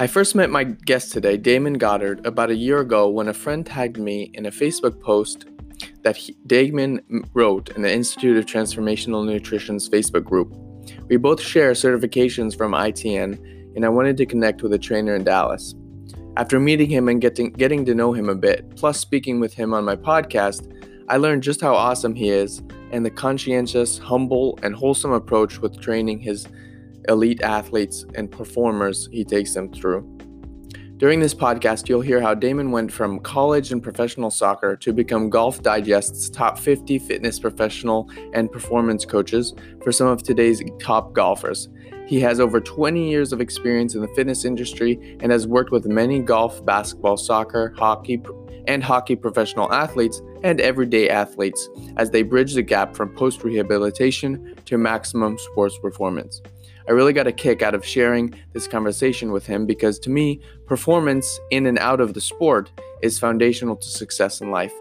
I first met my guest today, Damon Goddard, about a year ago when a friend tagged me in a Facebook post that he, Damon wrote in the Institute of Transformational Nutrition's Facebook group. We both share certifications from ITN, and I wanted to connect with a trainer in Dallas. After meeting him and getting, getting to know him a bit, plus speaking with him on my podcast, I learned just how awesome he is and the conscientious, humble, and wholesome approach with training his elite athletes and performers he takes them through. During this podcast, you'll hear how Damon went from college and professional soccer to become Golf Digest's top 50 fitness professional and performance coaches for some of today's top golfers. He has over 20 years of experience in the fitness industry and has worked with many golf, basketball, soccer, hockey, and hockey professional athletes and everyday athletes as they bridge the gap from post rehabilitation to maximum sports performance. I really got a kick out of sharing this conversation with him because to me, performance in and out of the sport is foundational to success in life.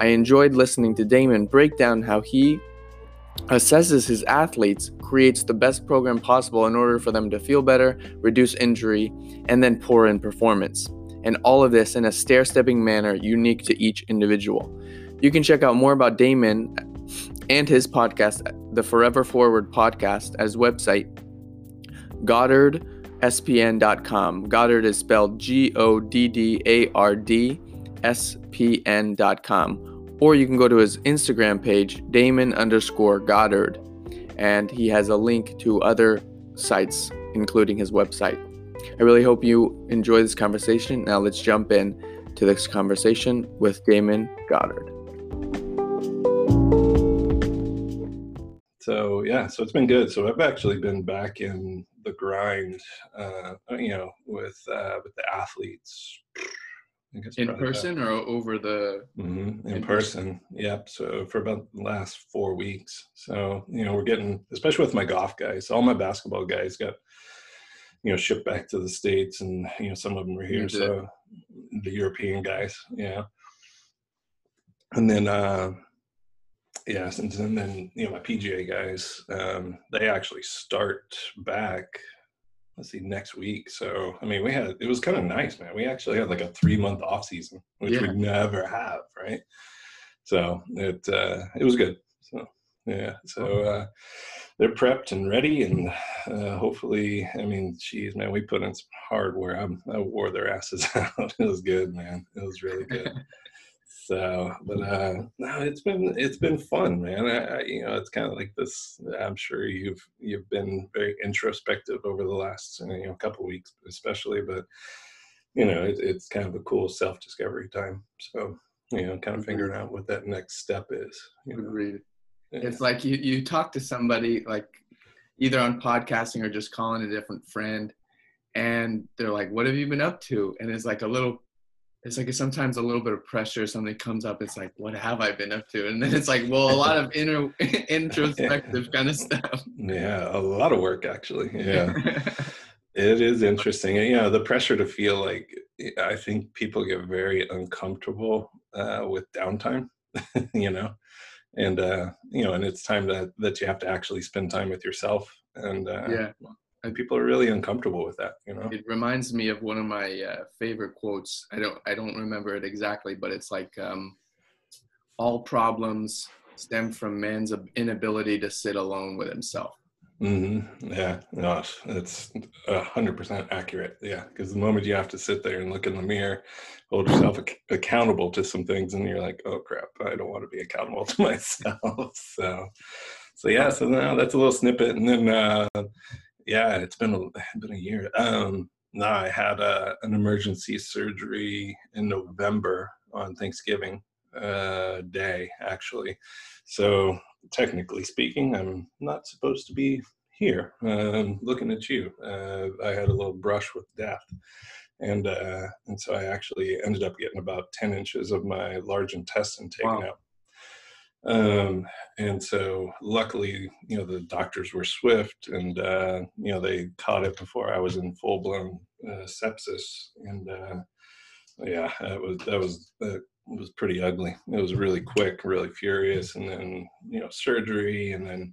I enjoyed listening to Damon break down how he assesses his athletes, creates the best program possible in order for them to feel better, reduce injury, and then pour in performance. And all of this in a stair stepping manner unique to each individual. You can check out more about Damon and his podcast, the Forever Forward podcast, as website GoddardSPN.com. Goddard is spelled G O D D A R D S P N.com. Or you can go to his Instagram page, Damon underscore Goddard, and he has a link to other sites, including his website. I really hope you enjoy this conversation. Now let's jump in to this conversation with Damon Goddard. So yeah, so it's been good. So I've actually been back in the grind, uh, you know, with uh, with the athletes. in person or over the mm-hmm. in, in person. person. Yep. So for about the last four weeks. So you know, we're getting, especially with my golf guys. All my basketball guys got, you know, shipped back to the states, and you know, some of them were here. So the European guys, yeah. And then, uh, yes, and, and then you know my PGA guys, um, they actually start back. Let's see, next week. So I mean, we had it was kind of nice, man. We actually had like a three month off season, which yeah. we never have, right? So it uh, it was good. So yeah, so uh, they're prepped and ready, and uh, hopefully, I mean, geez, man, we put in some hard work. I, I wore their asses out. it was good, man. It was really good. So, but uh, no, it's been it's been fun, man. I, I, you know, it's kind of like this. I'm sure you've you've been very introspective over the last you know couple weeks, especially. But you know, it, it's kind of a cool self discovery time. So you know, kind of figuring out what that next step is. You know? Agreed. Yeah. It's like you you talk to somebody like either on podcasting or just calling a different friend, and they're like, "What have you been up to?" And it's like a little it's like sometimes a little bit of pressure something comes up it's like what have i been up to? And then it's like well a lot of inner introspective kind of stuff. Yeah a lot of work actually. Yeah. It is interesting and, you know the pressure to feel like i think people get very uncomfortable uh, with downtime you know? And uh you know and it's time that that you have to actually spend time with yourself and uh yeah and people are really uncomfortable with that you know? It reminds me of one of my uh, favorite quotes. I don't i don't remember it exactly but it's like um, all problems stem from man's inability to sit alone with himself. Mm-hmm. yeah. No it's a hundred percent accurate. Yeah. Because the moment you have to sit there and look in the mirror hold yourself ac- accountable to some things and you're like oh crap. I don't want to be accountable to myself. So so yeah. So now that's a little snippet. And then uh yeah, it's been a been a year. Um, no, I had a, an emergency surgery in November on Thanksgiving uh, Day, actually. So technically speaking, I'm not supposed to be here um, looking at you. Uh, I had a little brush with death. And uh, and so I actually ended up getting about 10 inches of my large intestine taken wow. out um, and so luckily, you know, the doctors were swift and, uh, you know, they caught it before I was in full blown uh, sepsis. And, uh, yeah, that was, that was, that was pretty ugly. It was really quick, really furious. And then, you know, surgery and then,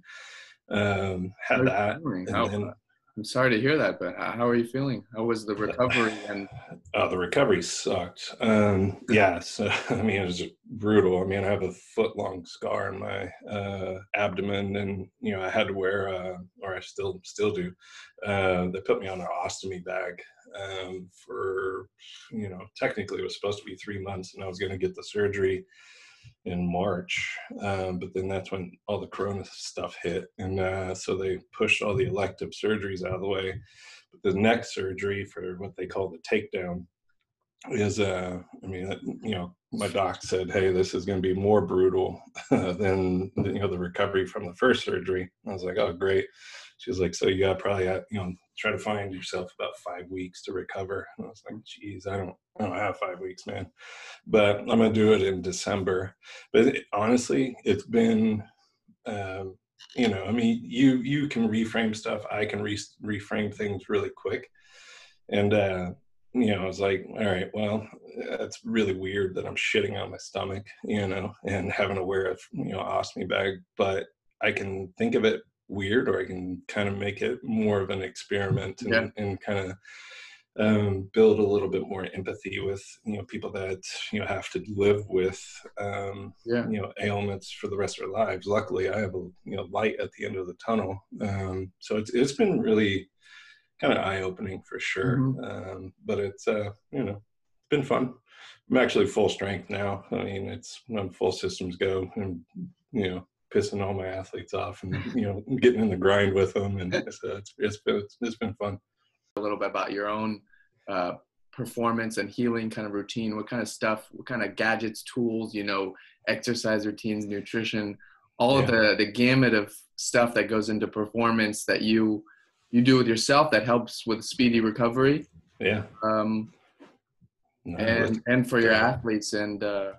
um, had that. And then, I'm sorry to hear that, but how are you feeling? How was the recovery? And uh, the recovery sucked. Um, yeah, so I mean it was brutal. I mean I have a foot long scar in my uh, abdomen, and you know I had to wear, uh, or I still still do. Uh, they put me on an ostomy bag um, for you know technically it was supposed to be three months, and I was going to get the surgery in March, um, but then that's when all the Corona stuff hit, and uh, so they pushed all the elective surgeries out of the way. But the next surgery for what they call the takedown is, uh, I mean, you know, my doc said, "Hey, this is going to be more brutal than you know the recovery from the first surgery." I was like, "Oh, great." She was like, "So you got probably you know try to find yourself about five weeks to recover." And I was like, "Geez, I don't, I don't have five weeks, man." But I'm gonna do it in December. But it, honestly, it's been, um, you know, I mean, you you can reframe stuff. I can re- reframe things really quick, and uh, you know, I was like, all right, well, it's really weird that I'm shitting on my stomach, you know, and having to wear a you know ostomy bag, but I can think of it weird or i can kind of make it more of an experiment and, yeah. and kind of um, build a little bit more empathy with you know people that you know have to live with um, yeah. you know ailments for the rest of their lives. Luckily, I have a you know light at the end of the tunnel, um, so it's it's been really kind of eye opening for sure. Mm-hmm. Um, but it's uh, you know it's been fun. I'm actually full strength now. I mean, it's when full systems go, and you know pissing all my athletes off and you know getting in the grind with them and it's, it's, it's been it's, it's been fun. A little bit about your own uh, performance and healing kind of routine. What kind of stuff what kind of gadgets tools you know exercise routines nutrition all yeah. of the the gamut of stuff that goes into performance that you you do with yourself that helps with speedy recovery. Yeah. Um no, and and for your athletes and uh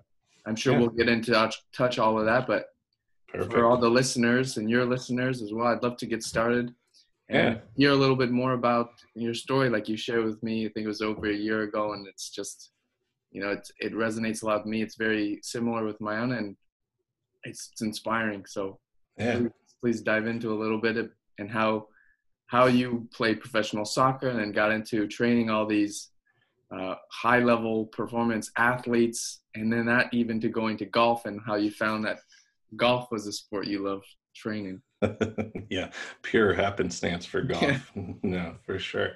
i'm sure yeah. we'll get into touch, touch all of that but Perfect. for all the listeners and your listeners as well. I'd love to get started and yeah. hear a little bit more about your story, like you shared with me. I think it was over a year ago, and it's just, you know, it it resonates a lot with me. It's very similar with my own, and it's, it's inspiring. So, yeah. please, please dive into a little bit of, and how how you played professional soccer and then got into training all these uh, high level performance athletes, and then that even to going to golf and how you found that golf was a sport you loved training. yeah, pure happenstance for golf. Yeah. no, for sure.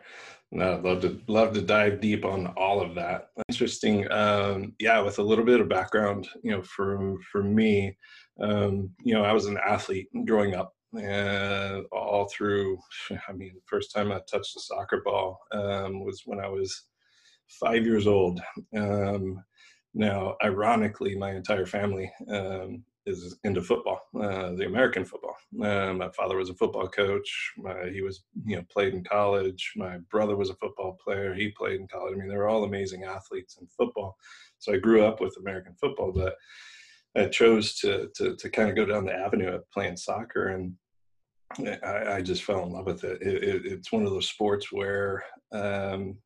No, love to love to dive deep on all of that. Interesting. Um, yeah, with a little bit of background, you know, for for me, um, you know, I was an athlete growing up, and all through. I mean, the first time I touched a soccer ball um, was when I was five years old. Um, now, ironically, my entire family um, is into football, uh, the American football. Uh, my father was a football coach. My, he was, you know, played in college. My brother was a football player. He played in college. I mean, they were all amazing athletes in football. So I grew up with American football, but I chose to to, to kind of go down the avenue of playing soccer, and I, I just fell in love with it. it, it it's one of those sports where um,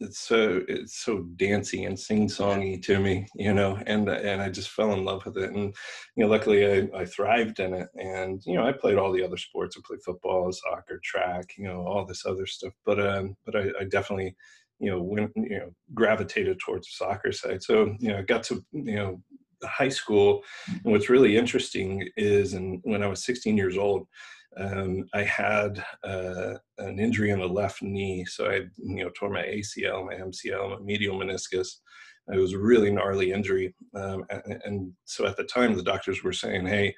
it's so it's so dancey and sing-songy to me you know and and i just fell in love with it. And you know luckily I, I thrived in it. And you know i played all the other sports. I played football soccer track you know all this other stuff. But um but i, I definitely you know went you know gravitated towards the soccer side. So you know i got to you know high school. And what's really interesting is and when i was 16 years old um, I had uh, an injury in the left knee. So I, you know, tore my ACL, my MCL, my medial meniscus. It was a really gnarly injury. Um, and, and, so at the time, the doctors were saying, hey,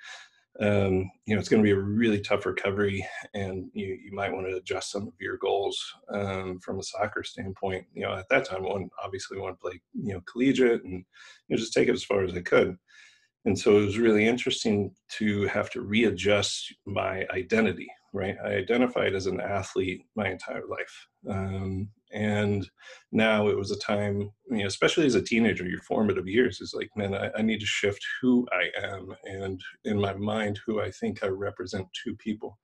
um, you know, it's going to be a really tough recovery, and you, you might want to adjust some of your goals um, from a soccer standpoint. You know, at that time, one obviously want to play, you know, collegiate and you know, just take it as far as I could. And so it was really interesting to have to readjust my identity, right? I identified as an athlete my entire life. Um, and now it was a time, you know, especially as a teenager, your formative years is like, man, I, I need to shift who I am and in my mind, who I think I represent two people.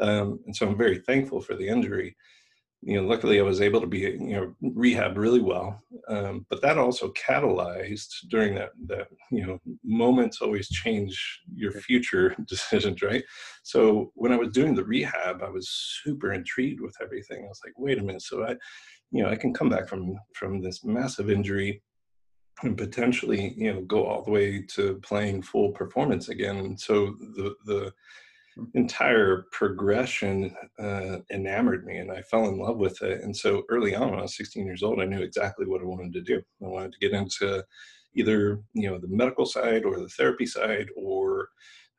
Um, and so I'm very thankful for the injury you know, luckily I was able to be, you know, rehab really well. Um, but that also catalyzed during that, that, you know, moments always change your future decisions, right? So when I was doing the rehab, I was super intrigued with everything. I was like, wait a minute. So I, you know, I can come back from, from this massive injury and potentially, you know, go all the way to playing full performance again. And so the, the, entire progression uh, enamored me and I fell in love with it. And so early on, when I was 16 years old, I knew exactly what I wanted to do. I wanted to get into either, you know, the medical side or the therapy side or,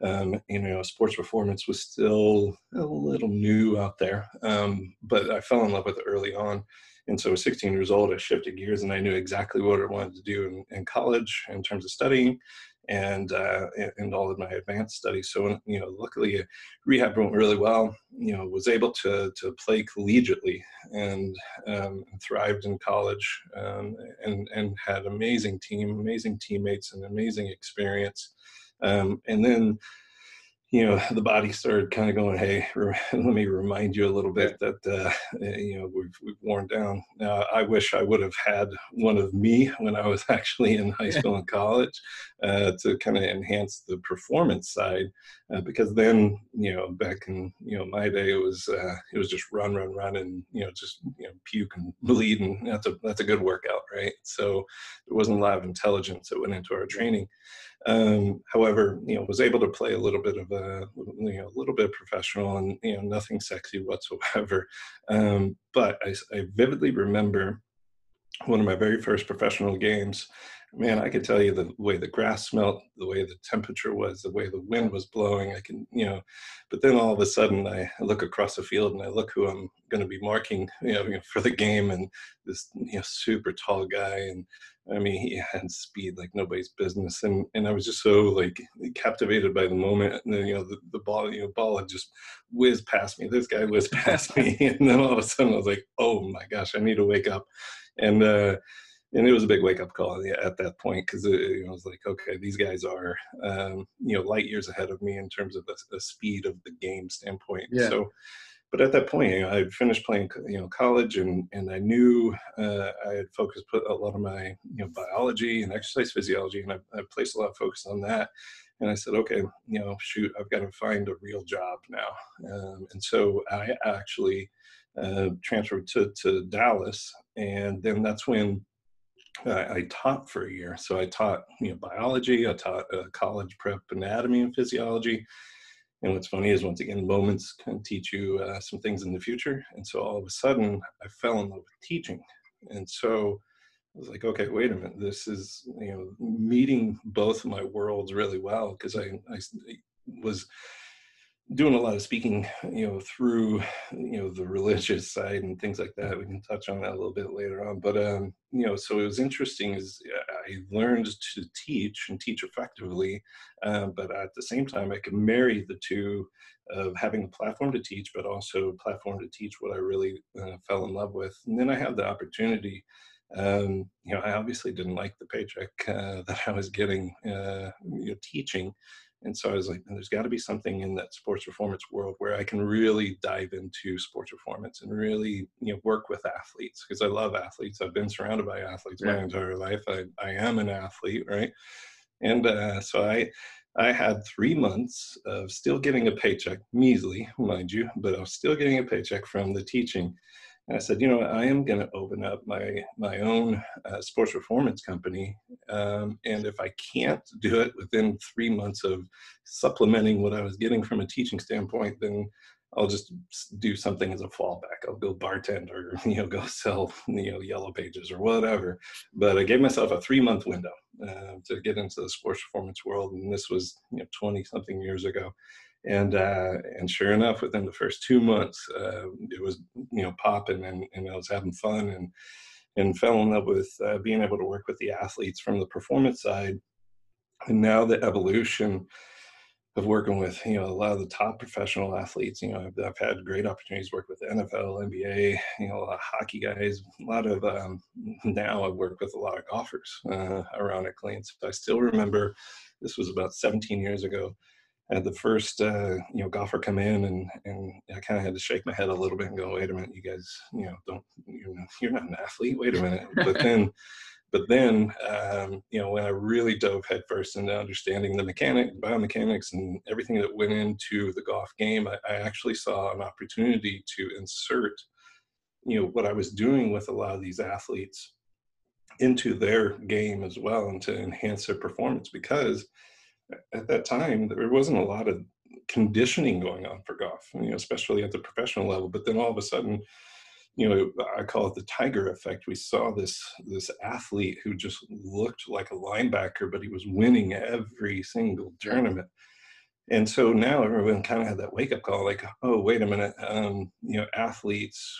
um, you know, sports performance was still a little new out there. Um, but I fell in love with it early on. And so 16 years old, I shifted gears and I knew exactly what I wanted to do in, in college in terms of studying and uh, and all of my advanced studies. So you know, luckily rehab went really well. You know, was able to to play collegiately and um, thrived in college um, and and had amazing team, amazing teammates, and amazing experience. Um, and then you know the body started kind of going hey let me remind you a little bit that uh, eh, you know we've, we've worn down. Uh, i wish i would have had one of me when i was actually in high school and college uh, to kind of enhance the performance side uh, because then you know back in you know my day it was uh, it was just run run run and you know just you know puke and bleed and that's a that's a good workout right? So there wasn't a lot of intelligence that went into our training um, however, you know, was able to play a little bit of a, you know, a little bit professional and, you know, nothing sexy whatsoever. Um, but I, I vividly remember one of my very first professional games man, I could tell you the way the grass smelt, the way the temperature was, the way the wind was blowing. I can, you know, but then all of a sudden I look across the field and I look who I'm going to be marking, you know, for the game, and this, you know, super tall guy, and I mean, he had speed like nobody's business, and and I was just so like captivated by the moment. And then, you know, the, the ball, you know, ball had just whizzed past me. This guy whizzed past me, and then all of a sudden I was like, oh my gosh, I need to wake up, and. uh and it was a big wake up call at that point because it, it, was like, okay, these guys are, um, you know, light years ahead of me in terms of the, the speed of the game standpoint. Yeah. So, but at that point, you know, I finished playing, you know, college, and and I knew uh, I had focused put a lot of my you know biology and exercise physiology, and I, I placed a lot of focus on that. And I said, okay, you know, shoot, I've got to find a real job now. Um, and so I actually uh, transferred to to Dallas, and then that's when I, I, taught for a year. So I taught you know biology. I taught uh, college prep anatomy and physiology. And what's funny is, once again, moments can teach you uh, some things in the future. And so all of a sudden, I fell in love with teaching. And so I was like, okay, wait a minute. This is, you know, meeting both my worlds really well because I, I was doing a lot of speaking, you know, through you know the religious side and things like that. We can touch on that a little bit later on. But um, you know, so it was interesting. Is I learned to teach and teach effectively, uh, but at the same time, I could marry the two of having a platform to teach, but also a platform to teach what I really uh, fell in love with. And then I had the opportunity. Um, you know, I obviously didn't like the paycheck uh, that I was getting, uh, you know, teaching. And so I was like, there's got to be something in that sports performance world where I can really dive into sports performance and really, you know, work with athletes because I love athletes. I've been surrounded by athletes yeah. my entire life. I, I am an athlete, right? And uh, so I, I had three months of still getting a paycheck, measly, mind you, but I was still getting a paycheck from the teaching. And I said, you know, I am going to open up my my own uh, sports performance company, um, and if I can't do it within three months of supplementing what I was getting from a teaching standpoint, then I'll just do something as a fallback. I'll go bartend or you know go sell you know yellow pages or whatever. But I gave myself a three month window uh, to get into the sports performance world, and this was you know twenty something years ago and uh, and sure enough, within the first two months, uh, it was you know popping, and, and I was having fun, and and fell in love with uh, being able to work with the athletes from the performance side, and now the evolution of working with you know a lot of the top professional athletes. You know, I've, I've had great opportunities to work with NFL, NBA, you know, a lot of hockey guys. A lot of um, now I work with a lot of golfers, uh, ironically, and so I still remember this was about 17 years ago had the first uh, you know golfer come in and and I kind of had to shake my head a little bit and go, wait a minute, you guys, you know, don't you're not, you're not an athlete. Wait a minute. But then, but then, um, you know, when I really dove headfirst into understanding the mechanic, biomechanics, and everything that went into the golf game, I, I actually saw an opportunity to insert, you know, what I was doing with a lot of these athletes into their game as well and to enhance their performance because at that time there wasn't a lot of conditioning going on for golf, you know, especially at the professional level. But then all of a sudden, you know, I call it the tiger effect. We saw this this athlete who just looked like a linebacker, but he was winning every single tournament. And so now everyone kind of had that wake up call, like, oh, wait a minute, um, you know, athletes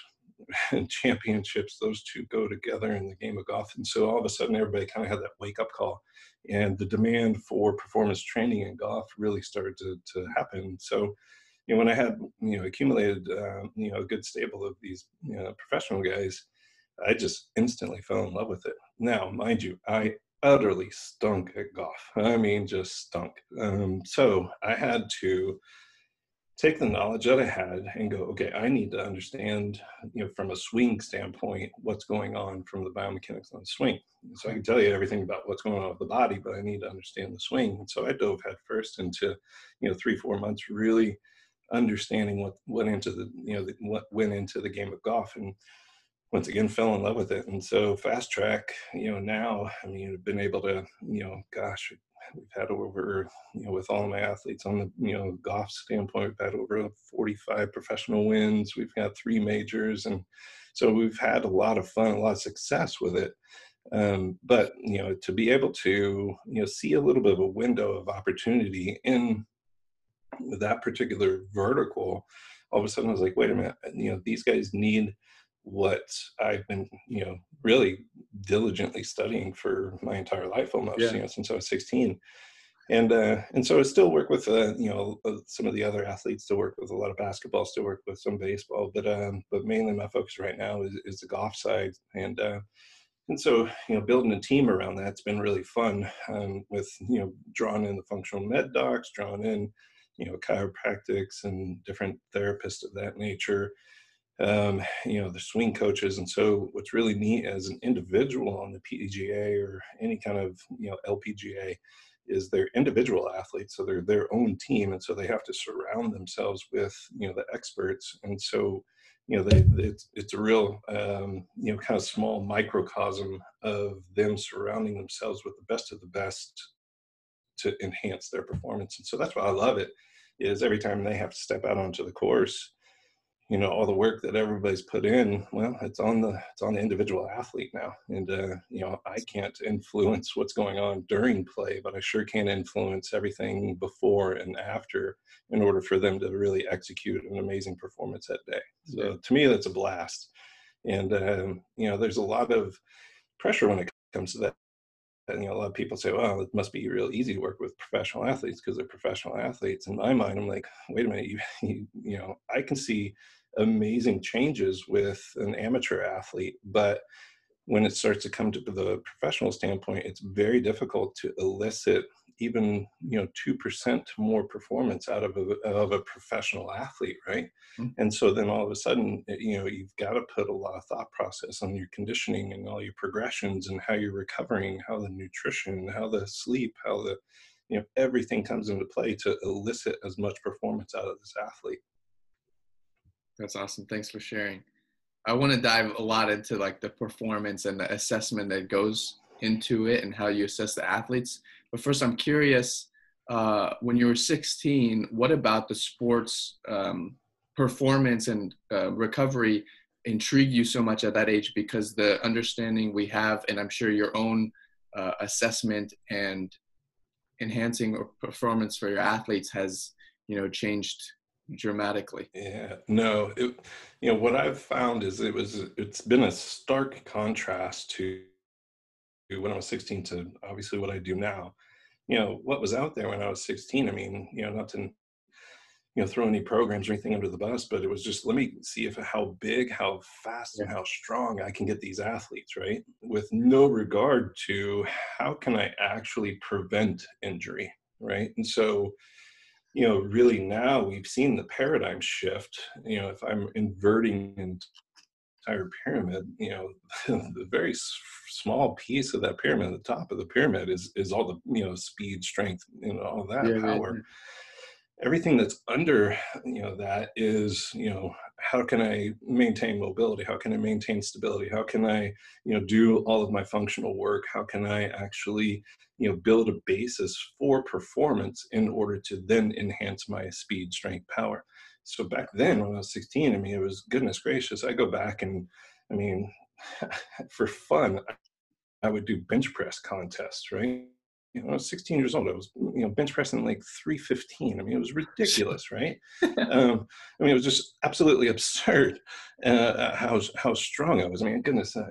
championships, those two go together in the game of golf. And so all of a sudden, everybody kind of had that wake up call, and the demand for performance training in golf really started to, to happen. So, you know, when I had you know accumulated uh, you know a good stable of these you know, professional guys, I just instantly fell in love with it. Now, mind you, I utterly stunk at golf. I mean, just stunk. Um, so I had to take the knowledge that I had and go, okay, I need to understand, you know, from a swing standpoint, what's going on from the biomechanics on the swing. So I can tell you everything about what's going on with the body, but I need to understand the swing. And so I dove headfirst into, you know, three, four months really understanding what went into the, you know, the, what went into the game of golf. And once again, fell in love with it. And so fast track, you know, now, I mean, I've been able to, you know, gosh, we've had over, you know, with all my athletes on the, you know, golf standpoint, we've had over 45 professional wins. We've got three majors. And so we've had a lot of fun, a lot of success with it. Um, but, you know, to be able to, you know, see a little bit of a window of opportunity in that particular vertical, all of a sudden I was like, wait a minute, you know, these guys need what I've been, you know, really diligently studying for my entire life almost, yeah. you know, since I was 16. And uh, and so I still work with uh, you know uh, some of the other athletes. Still work with a lot of basketball. Still work with some baseball. But um, but mainly my focus right now is, is the golf side. And uh, and so you know building a team around that's been really fun. Um, with you know drawing in the functional med docs, drawing in you know chiropractics and different therapists of that nature um, you know, the swing coaches. And so what's really neat as an individual on the PGA or any kind of, you know, LPGA is they're individual athletes. So they're their own team. And so they have to surround themselves with, you know, the experts. And so, you know, they, it's, it's a real, um, you know, kind of small microcosm of them surrounding themselves with the best of the best to enhance their performance. And so that's why I love it is every time they have to step out onto the course, you know all the work that everybody's put in well it's on the it's on the individual athlete now. And uh, you know i can't influence what's going on during play but i sure can influence everything before and after in order for them to really execute an amazing performance that day. So to me that's a blast. And um, you know there's a lot of pressure when it comes to that and, you know, a lot of people say, well, it must be real easy to work with professional athletes because they're professional athletes. In my mind, I'm like, wait a minute, you, you, you know, I can see amazing changes with an amateur athlete, but when it starts to come to the professional standpoint, it's very difficult to elicit even you know two percent more performance out of a of a professional athlete, right? Mm-hmm. And so then all of a sudden, you know, you've got to put a lot of thought process on your conditioning and all your progressions and how you're recovering, how the nutrition, how the sleep, how the you know everything comes into play to elicit as much performance out of this athlete. That's awesome. Thanks for sharing. I want to dive a lot into like the performance and the assessment that goes into it and how you assess the athletes. But first, I'm curious. Uh, when you were 16, what about the sports um, performance and uh, recovery intrigued you so much at that age? Because the understanding we have, and I'm sure your own uh, assessment and enhancing performance for your athletes has, you know, changed dramatically. Yeah, no, it, you know what I've found is it was it's been a stark contrast to when I was 16 to obviously what I do now. You know what was out there when I was 16. I mean, you know, not to you know throw any programs or anything under the bus, but it was just let me see if how big, how fast, and how strong I can get these athletes, right? With no regard to how can I actually prevent injury, right? And so you know, really now we've seen the paradigm shift. You know, if I'm inverting an entire pyramid, you know, the very small piece of that pyramid, the top of the pyramid, is is all the you know speed, strength, you know, all that yeah, power. Yeah. Everything that's under you know that is you know how can i maintain mobility? How can i maintain stability? How can i you know do all of my functional work? How can i actually you know build a basis for performance in order to then enhance my speed strength power so back then when i was 16 i mean it was goodness gracious i go back and i mean for fun i would do bench press contests right you know, I was 16 years old. I was, you know, bench pressing like 315. I mean, it was ridiculous, right? um, I mean, it was just absolutely absurd uh, how how strong I was. I mean, goodness, I,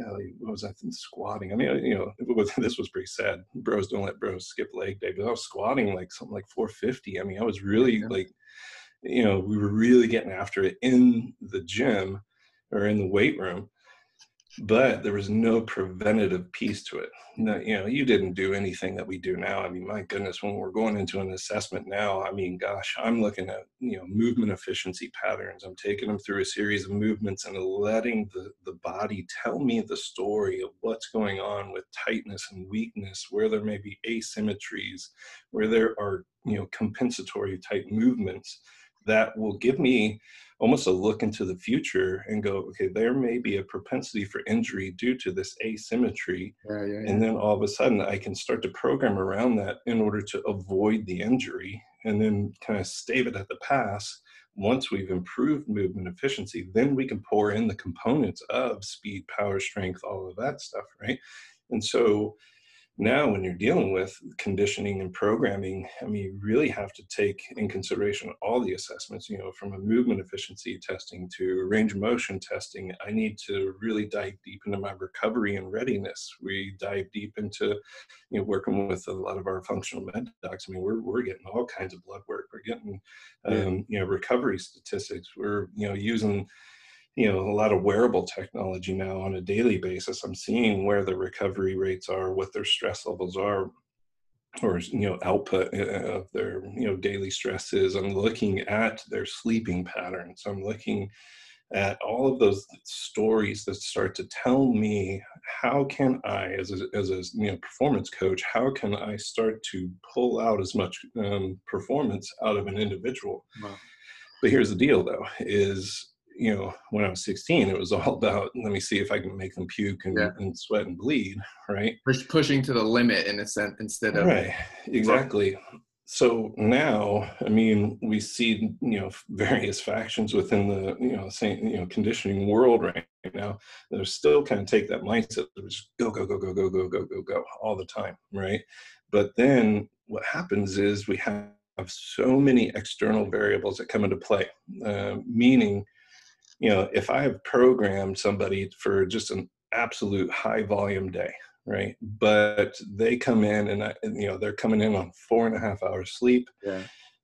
golly, what was I squatting? I mean, you know, was, this was pretty sad. Bros don't let bros skip leg day, but I was squatting like something like 450. I mean, I was really yeah. like, you know, we were really getting after it in the gym or in the weight room but there was no preventative piece to it. No, you know, you didn't do anything that we do now. I mean, my goodness, when we're going into an assessment now, I mean, gosh, I'm looking at you know movement efficiency patterns. I'm taking them through a series of movements and letting the the body tell me the story of what's going on with tightness and weakness, where there may be asymmetries, where there are you know compensatory type movements that will give me almost a look into the future and go, okay, there may be a propensity for injury due to this asymmetry. Yeah, yeah, yeah. And then all of a sudden I can start to program around that in order to avoid the injury and then kind of stave it at the pass. Once we've improved movement efficiency, then we can pour in the components of speed, power, strength, all of that stuff, right? And so now when you're dealing with conditioning and programming i mean you really have to take in consideration all the assessments you know from a movement efficiency testing to range of motion testing. I need to really dive deep into my recovery and readiness. We dive deep into you know working with a lot of our functional med docs. I mean we're, we're getting all kinds of blood work. We're getting um, you know recovery statistics. We're you know using you know a lot of wearable technology now on a daily basis. I'm seeing where the recovery rates are what their stress levels are or you know output uh, of their you know daily stresses i'm looking at their sleeping patterns. I'm looking at all of those stories that start to tell me how can i as a, as a you know performance coach how can i start to pull out as much um, performance out of an individual? Wow. but here's the deal though is you know, when I was 16, it was all about let me see if I can make them puke and, yeah. and sweat and bleed, right? Push, pushing to the limit in a sense instead of right, exactly. So now, I mean, we see you know various factions within the you know same you know conditioning world right now that are still kind of take that mindset of just go go go go go go go go go all the time, right? But then what happens is we have so many external variables that come into play, uh, meaning you know, if I have programmed somebody for just an absolute high volume day, right? But they come in and, I, and, you know they're coming in on four and a half hours sleep. Yeah.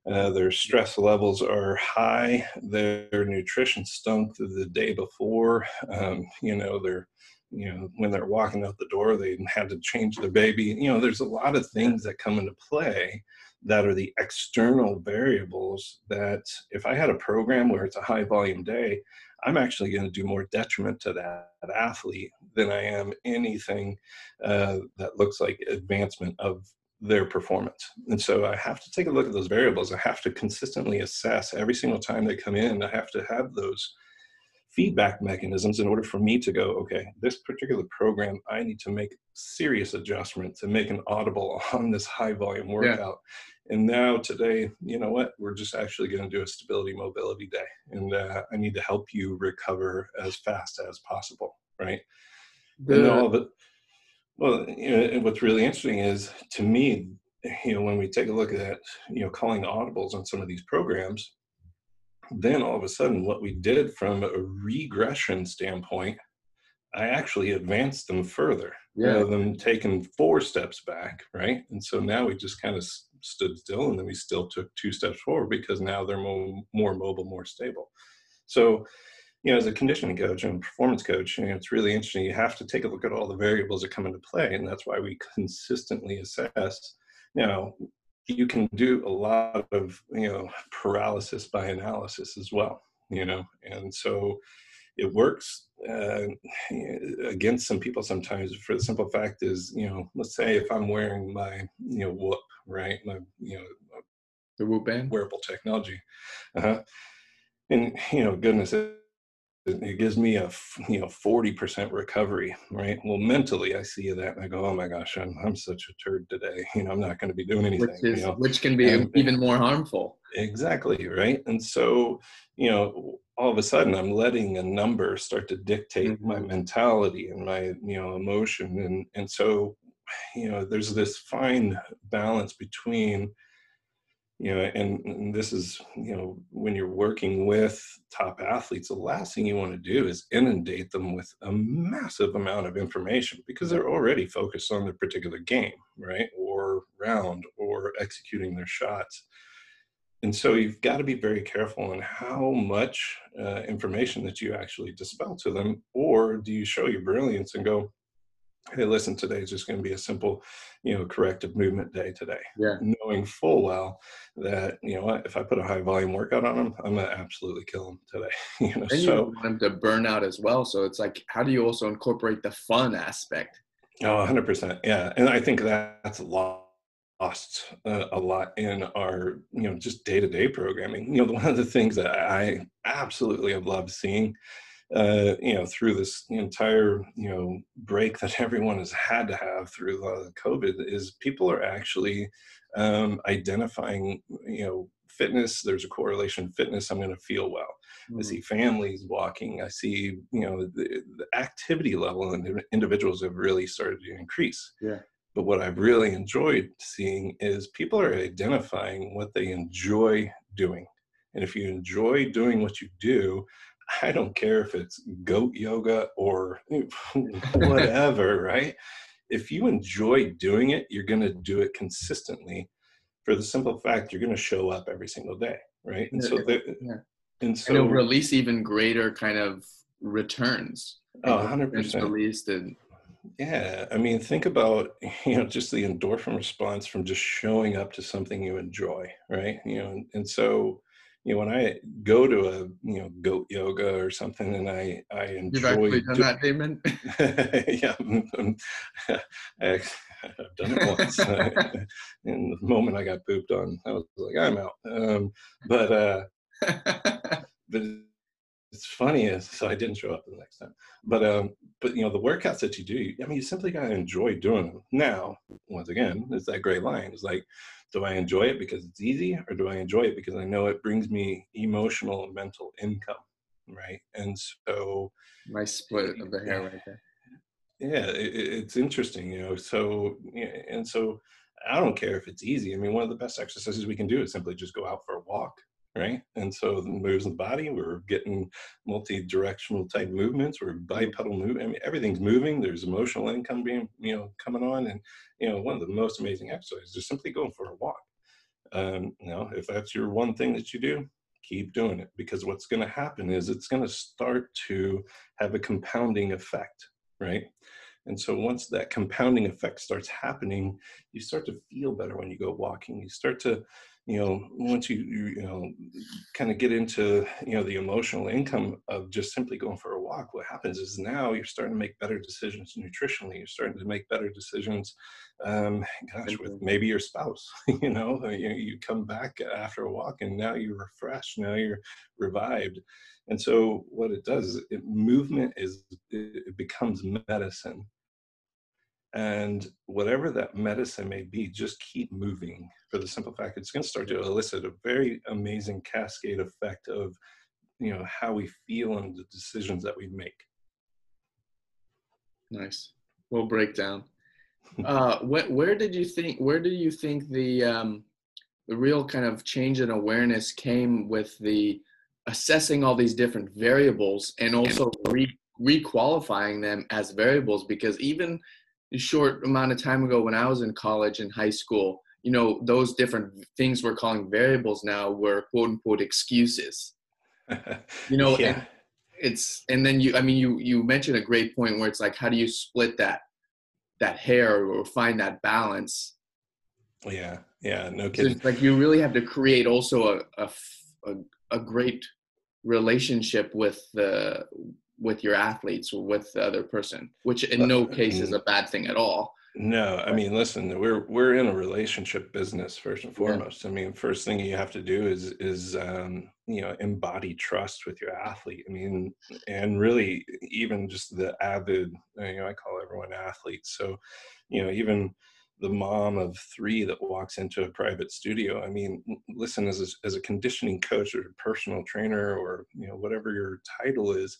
Uh, their stress levels are high. Their nutrition stunk the day before. Um, you know, they're you know when they're walking out the door, they had to change their baby. You know, there's a lot of things that come into play that are the external variables that if I had a program where it's a high volume day, I'm actually going to do more detriment to that, athlete than I am anything uh, that looks like advancement of their performance. And so I have to take a look at those variables. I have to consistently assess every single time they come in. I have to have those feedback mechanisms in order for me to go, okay, this particular program, I need to make serious adjustment to make an audible on this high volume workout. And now today, you know what? We're just actually going to do a stability mobility day, and uh, I need to help you recover as fast as possible, right? The, and all of it. Well, you know, what's really interesting is to me, you know, when we take a look at you know calling audibles on some of these programs, then all of a sudden, what we did from a regression standpoint, I actually advanced them further yeah. rather than taking four steps back, right? And so now we just kind of stood still and then we still took two steps forward because now they're more, more mobile, more stable. So, you know, as a conditioning coach and performance coach, you know, it's really interesting. You have to take a look at all the variables that come into play, and that's why we consistently assess. You know, you can do a lot of you know paralysis by analysis as well you know? And so it works uh, against some people sometimes. For the simple fact is you know let's say if i'm wearing my you know whoop right? My you know the whoop band? wearable technology. Uh-huh. and you know goodness it gives me a you know 40% recovery right? Well mentally i see that and i go oh my gosh i'm, I'm such a turd today. You know i'm not going to be doing anything which, is, you know? which can be and, even more harmful. Exactly right? And so you know all of a sudden i'm letting a number start to dictate mm-hmm. my mentality and my you know emotion. And and so you know there's this fine balance between you know and, and, this is you know when you're working with top athletes the last thing you want to do is inundate them with a massive amount of information because they're already focused on their particular game right or round or executing their shots. And so you've got to be very careful on how much uh, information that you actually dispel to them or do you show your brilliance and go hey, listen, today is just going to be a simple, you know, corrective movement day today. Yeah. Knowing full well that, you know what, if I put a high volume workout on them, I'm going to absolutely kill them today. you know, and so, you want them to burn out as well. So it's like, how do you also incorporate the fun aspect? Oh, 100%. Yeah. And I think that's lost uh, a lot in our, you know, just day to day programming. You know, one of the things that I absolutely have loved seeing uh, you know, through this entire, you know, break that everyone has had to have through uh, COVID is people are actually um, identifying, you know, fitness. There's a correlation. Fitness. I'm going to feel well. Mm-hmm. I see families walking. I see, you know, the, the activity level and individuals have really started to increase. Yeah. But what I've really enjoyed seeing is people are identifying what they enjoy doing. And if you enjoy doing what you do, I don't care if it's goat yoga or whatever, right? If you enjoy doing it, you're going to do it consistently for the simple fact you're going to show up every single day, right? And so, the, yeah. and so, and it'll release even greater kind of returns. Oh, 100%. Released and, yeah, I mean, think about you know just the endorphin response from just showing up to something you enjoy, right? You know, and, and so you know, when I go to a you know goat yoga or something, and I I enjoy. You've actually done that, Damon. yeah, I, have done it once. and the moment I got pooped on, I was like, I'm out. Um, but uh, but it's funny is so I didn't show up the next time. But um, but you know the workouts that you do, I mean, you simply gotta enjoy doing them. Now, once again, it's that great line. It's like, do I enjoy it because it's easy, or do I enjoy it because I know it brings me emotional and mental income, right? And so, nice split of the hair right there. Yeah, it, it's interesting, you know. So and so, I don't care if it's easy. I mean, one of the best exercises we can do is simply just go out for a walk right? And so the moves of the body, we're getting multi-directional type movements, we're bipedal move. I mean, everything's moving. There's emotional income being, you know, coming on, and you know, one of the most amazing exercises is simply going for a walk. Um, you know, if that's your one thing that you do, keep doing it because what's going to happen is it's going to start to have a compounding effect, right? And so once that compounding effect starts happening, you start to feel better when you go walking. You start to you know once you you, know kind of get into you know the emotional income of just simply going for a walk what happens is now you're starting to make better decisions nutritionally you're starting to make better decisions um gosh with maybe your spouse you know you, you come back after a walk and now you're refreshed now you're revived. And so what it does is it, movement is it becomes medicine and whatever that medicine may be, just keep moving for the simple fact it's going to start to elicit a very amazing cascade effect of, you know, how we feel and the decisions that we make. Nice. We'll break down. Uh, wh- where did you think? Where do you think the um, the real kind of change in awareness came with the assessing all these different variables and also re requalifying them as variables? Because even short amount of time ago when I was in college and high school, you know, those different things we're calling variables now were quote unquote excuses. you know, yeah. and it's and then you I mean you you mentioned a great point where it's like how do you split that that hair or find that balance Yeah, yeah, no So kidding. it's like you really have to create also a a a great relationship with the with your athletes or with the other person, which in no case is a bad thing at all. No, I mean, listen, we're we're in a relationship business first and Yeah. foremost. I mean, first thing you have to do is is um, you know embody trust with your athlete. I mean, and really even just the avid, you know, I call everyone athletes. So, you know, even the mom of three that walks into a private studio. I mean, listen, as a, as a conditioning coach or a personal trainer or you know whatever your title is,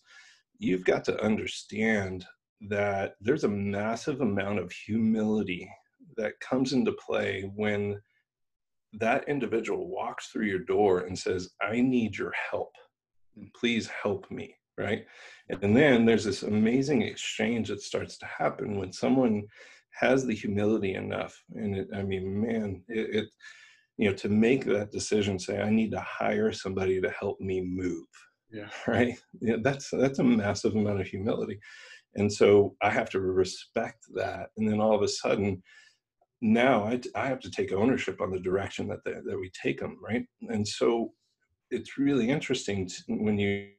you've got to understand that there's a massive amount of humility that comes into play when that individual walks through your door and says, I need your help. Please help me. Right. And then there's this amazing exchange that starts to happen when someone has the humility enough. And it, I mean, man, it, it, you know, to make that decision, say, I need to hire somebody to help me move Yeah. right. Yeah, that's that's a massive amount of humility. And so i have to respect that. And then all of a sudden now i, I have to take ownership on the direction that they, that we take them right? And so it's really interesting to, when you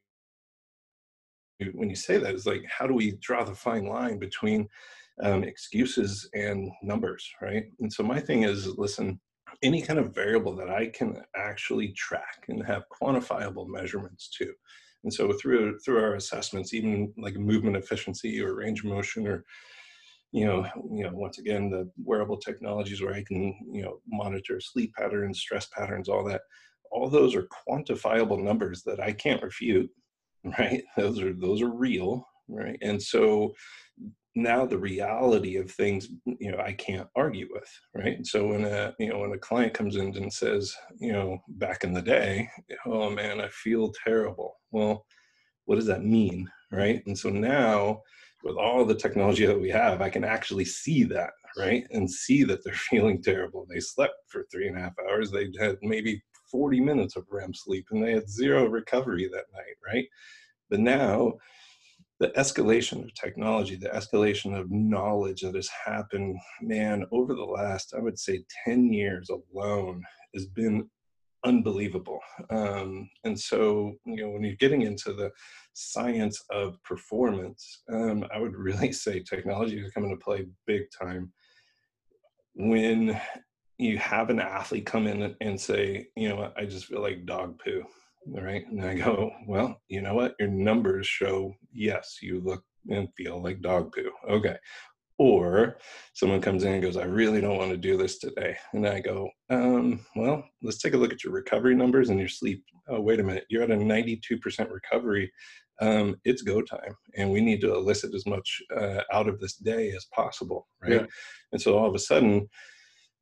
when you say that it's like how do we draw the fine line between um, excuses and numbers right? And so my thing is listen any kind of variable that i can actually track and have quantifiable measurements to. And so through through our assessments even like movement efficiency or range of motion or you know you know once again the wearable technologies where i can you know monitor sleep patterns stress patterns all that all those are quantifiable numbers that i can't refute right? Those are those are real right? And so now the reality of things you know i can't argue with right? So when a you know when a client comes in and says you know back in the day oh man i feel terrible. Well what does that mean right? And so now with all the technology that we have i can actually see that right? And see that they're feeling terrible. They slept for three and a half hours. They had maybe 40 minutes of rem sleep and they had zero recovery that night right? But now the escalation of technology, the escalation of knowledge that has happened, man, over the last, I would say, 10 years alone has been unbelievable. Um, and so, you know, when you're getting into the science of performance, um, I would really say technology is coming to play big time. When you have an athlete come in and say, you know, I just feel like dog poo right? And I go, well, you know what? Your numbers show yes, you look and feel like dog poo. Okay. Or someone comes in and goes, I really don't want to do this today. And I go, um, well, let's take a look at your recovery numbers and your sleep. Oh, wait a minute. You're at a 92% recovery. Um, it's go time. And we need to elicit as much uh, out of this day as possible. Right. Yeah. And so all of a sudden,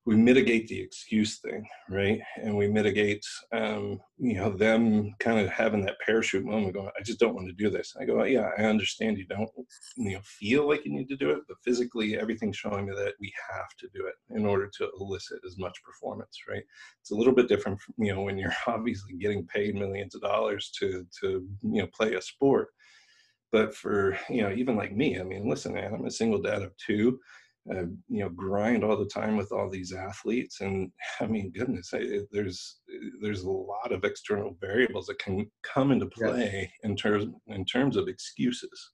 we mitigate the excuse thing, right? And we mitigate, um, you know, them kind of having that parachute moment, going, "I just don't want to do this." I go, "Yeah, I understand you don't, you know, feel like you need to do it, but physically, everything's showing me that we have to do it in order to elicit as much performance, right? It's a little bit different, from, you know, when you're obviously getting paid millions of dollars to to you know play a sport, but for you know even like me, I mean, listen, man, I'm a single dad of two uh, you know grind all the time with all these athletes and i mean goodness I, there's there's a lot of external variables that can come into play in terms in terms of excuses.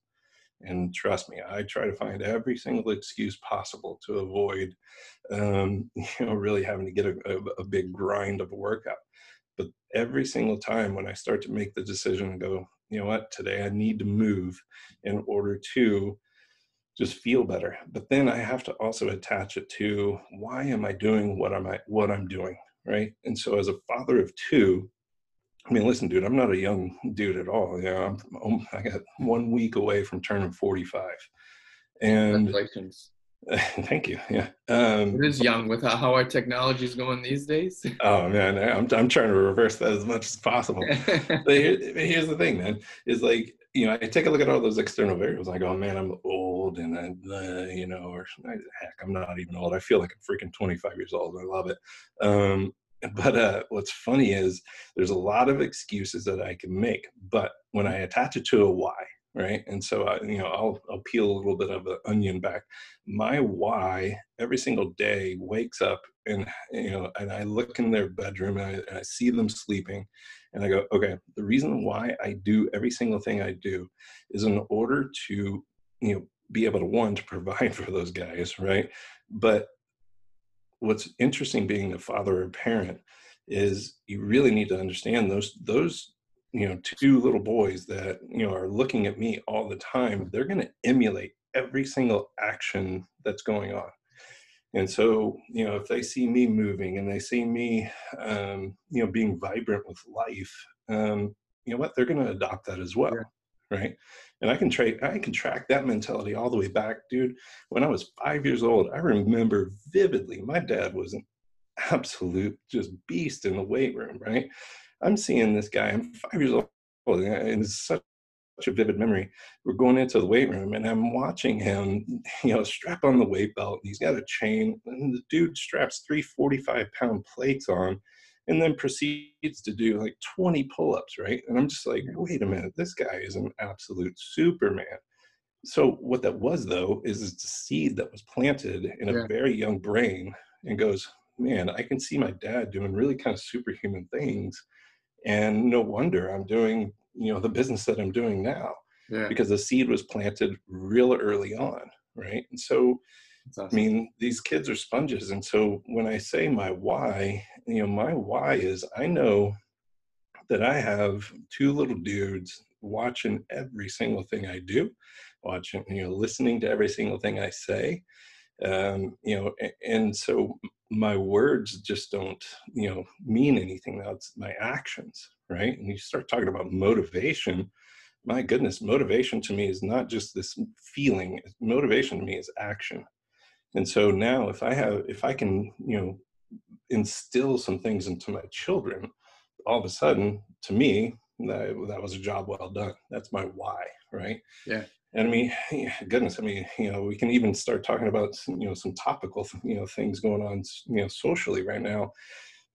And trust me i try to find every single excuse possible to avoid um, you know really having to get a, a, a big grind of a workout. But every single time when i start to make the decision and go you know what? Today i need to move in order to just feel better. But then i have to also attach it to why am i doing what am i what i'm doing? Right? And so as a father of two i mean listen dude i'm not a young dude at all you know? I'm i got one week away from turning 45 and Congratulations. thank you yeah. Um It is young with how how our technology is going these days. oh man I'm, I'm trying to reverse that as much as possible. But here, here's the thing, man, is like, you know, I take a look at all those external variables. I go, man, I'm old and, I, uh, you know, or heck, I'm not even old. I feel like I'm freaking 25 years old. I love it. Um, but uh, what's funny is there's a lot of excuses that I can make. But when I attach it to a why, right? And so I, you know, I'll I'll peel a little bit of the onion back. My why every single day wakes up and you know, and I look in their bedroom and I, and I see them sleeping, and I go, okay, the reason why I do every single thing I do is in order to you know be able to one to provide for those guys, right? But what's interesting being a father or parent is you really need to understand those those you know two little boys that you know are looking at me all the time they're going to emulate every single action that's going on and so you know if they see me moving and they see me um, you know being vibrant with life um, you know what they're going to adopt that as well. Right and i can trade i can track that mentality all the way back dude when i was five years old i remember vividly my dad was an absolute just beast in the weight room right I'm seeing this guy. I'm five years old, and it's such a vivid memory. We're going into the weight room, and I'm watching him, you know, strap on the weight belt. He's got a chain, and the dude straps three 45 pound plates on, and then proceeds to do like 20 pull ups, right? And I'm just like, wait a minute, this guy is an absolute Superman. So what that was though is it's a seed that was planted in a yeah. very young brain and goes, man, I can see my dad doing really kind of superhuman things and no wonder i'm doing you know the business that i'm doing now yeah. because the seed was planted real early on right and so awesome. i mean these kids are sponges and so when i say my why you know my why is i know that i have two little dudes watching every single thing i do watching you know listening to every single thing i say um, you know and so my words just don't you know mean anything. Now it's my actions right? And you start talking about motivation my goodness motivation to me is not just this feeling. Motivation to me is action and so now if i have if i can you know instill some things into my children all of a sudden to me that, that was a job well done that's my why right yeah and I mean, goodness, I mean, you know, we can even start talking about, you know, some topical, you know, things going on, you know, socially right now.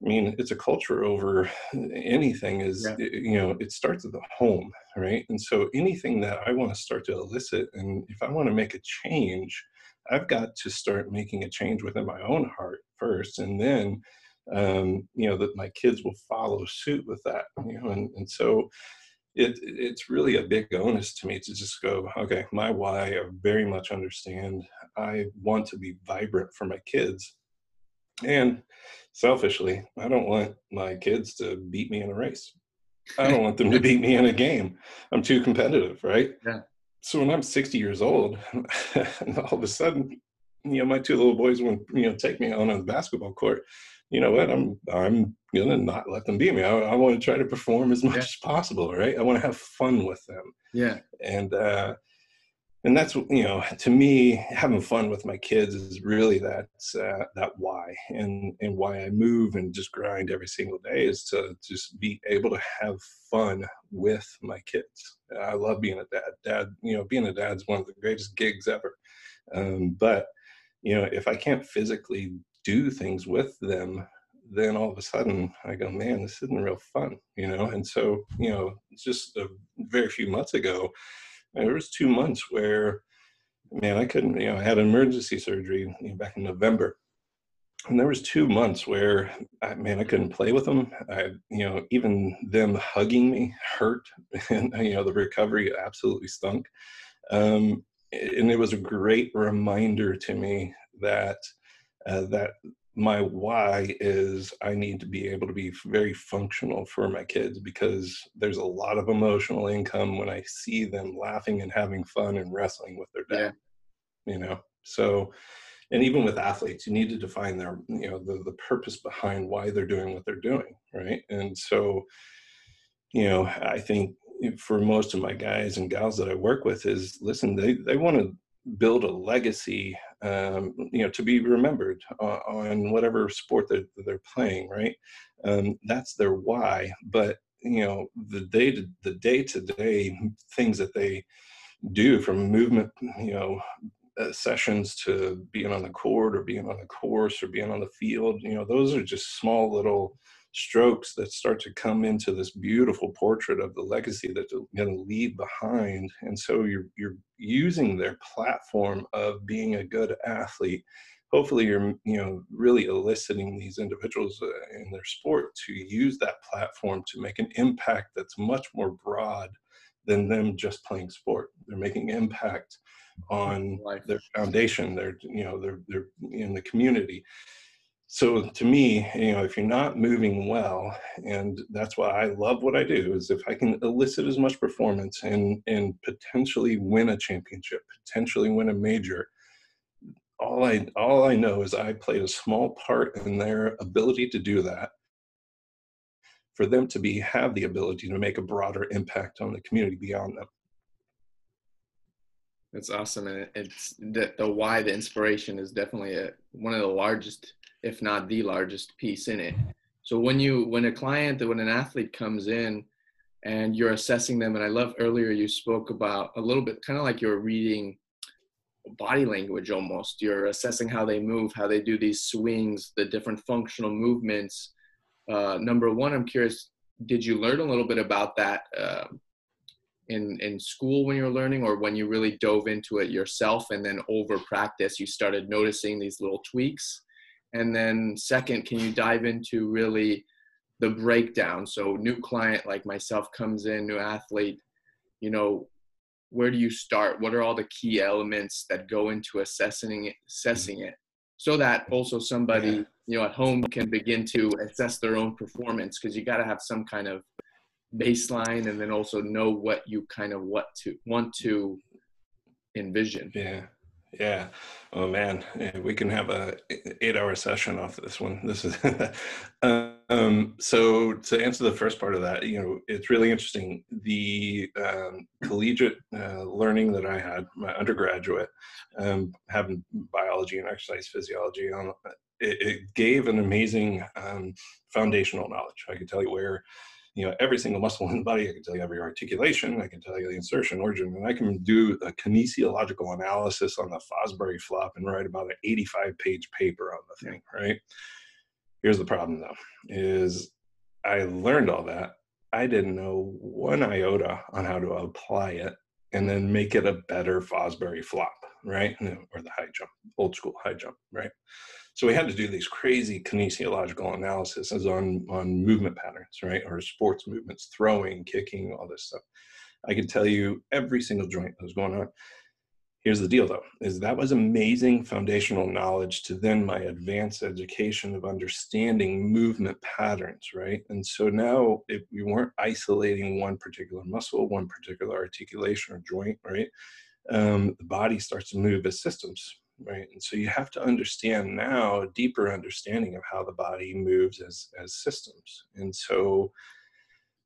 I mean, it's a culture over anything is, yeah. you know, it starts at the home, right? And so anything that I want to start to elicit, and if I want to make a change, I've got to start making a change within my own heart first, and then, um, you know, that my kids will follow suit with that, you know, and, and so, it it's really a big onus to me to just go okay my why i very much understand. I want to be vibrant for my kids. And selfishly i don't want my kids to beat me in a race. I don't want them to beat me in a game. I'm too competitive right? Yeah so when i'm 60 years old and all of a sudden you know my two little boys want you know take me on a basketball court. You know what? I'm i'm gonna not let them beat me. I, I want to try to perform as much yeah. as possible right? I want to have fun with them. Yeah. And uh and that's you know to me having fun with my kids is really that uh, that why and and why i move and just grind every single day is to just be able to have fun with my kids. I love being a dad. Dad you know being a dad is one of the greatest gigs ever. Um, but you know if i can't physically do things with them, then all of a sudden I go, man, this isn't real fun, you know? And so, you know, just a very few months ago, there was two months where, man, I couldn't, you know, I had emergency surgery you know, back in November. And there was two months where, I, man, I couldn't play with them. I, you know, even them hugging me hurt, and you know, the recovery absolutely stunk. Um, and it was a great reminder to me that uh, that my why is I need to be able to be very functional for my kids because there's a lot of emotional income when I see them laughing and having fun and wrestling with their dad. Yeah. You know, so and even with athletes, you need to define their you know the the purpose behind why they're doing what they're doing, right? And so, you know, I think for most of my guys and gals that I work with is listen, they they want to build a legacy um, you know to be remembered on, on whatever sport that they're playing right? Um, that's their why but you know the day to the day to day things that they do from movement you know uh, sessions to being on the court or being on the course or being on the field you know those are just small little strokes that start to come into this beautiful portrait of the legacy that they're going to leave behind. And so you're you're using their platform of being a good athlete. Hopefully, you're you know really eliciting these individuals uh, in their sport to use that platform to make an impact that's much more broad than them just playing sport. They're making impact on Life. their foundation. They're you know they're they're in the community so to me you know if you're not moving well and that's why i love what i do is if i can elicit as much performance and and potentially win a championship potentially win a major all i all i know is i played a small part in their ability to do that. For them to be have the ability to make a broader impact on the community beyond them. That's awesome and it's the, the why the inspiration is definitely a, one of the largest if not the largest piece in it. So when you when a client when an athlete comes in and you're assessing them, and I love earlier you spoke about a little bit kind of like you're reading body language almost. You're assessing how they move, how they do these swings, the different functional movements. Uh, number one, I'm curious, did you learn a little bit about that uh, in in school when you were learning, or when you really dove into it yourself, and then over practice, you started noticing these little tweaks? And then second, can you dive into really the breakdown? So new client like myself comes in, new athlete, you know, where do you start? What are all the key elements that go into assessing it, assessing it? So that also somebody, yeah. you know, at home can begin to assess their own performance because you got to have some kind of baseline and then also know what you kind of what to want to envision. Yeah. Yeah. Oh man, we can have a eight-hour session off this one. This is um, so. To answer the first part of that, you know, it's really interesting. The um, collegiate uh, learning that I had, my undergraduate, um, having biology and exercise physiology on, it, it gave an amazing um, foundational knowledge. I could tell you where you know every single muscle in the body. I can tell you every articulation. I can tell you the insertion, origin, and I can do a kinesiological analysis on the Fosbury flop and write about an 85 page paper on the thing. Right. Here's the problem though: is I learned all that. I didn't know one iota on how to apply it and then make it a better Fosbury flop, right? Or the high jump, old school high jump, right? So we had to do these crazy kinesiological analyses on, on movement patterns, right? Or sports movements, throwing, kicking, all this stuff. I can tell you every single joint that was going on. Here's the deal though, is that was amazing foundational knowledge to then my advanced education of understanding movement patterns, right? And so now if we weren't isolating one particular muscle, one particular articulation or joint, right? Um, the body starts to move as systems, right and so you have to understand now a deeper understanding of how the body moves as as systems and so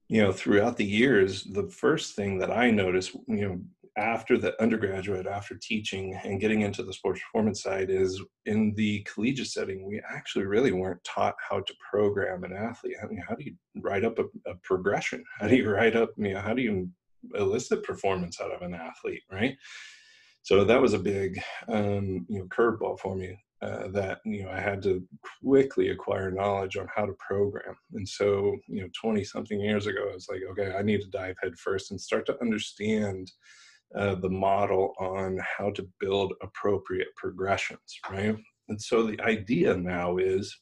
you know throughout the years the first thing that i noticed you know after the undergraduate after teaching and getting into the sports performance side is in the collegiate setting we actually really weren't taught how to program an athlete. I mean, how do you write up a, a progression? How do you write up you know how do you elicit performance out of an athlete right so that was a big um, you know curveball for me uh, that you know I had to quickly acquire knowledge on how to program. And so you know, 20 something years ago, I was like, okay, I need to dive head first and start to understand uh, the model on how to build appropriate progressions, right? And so the idea now is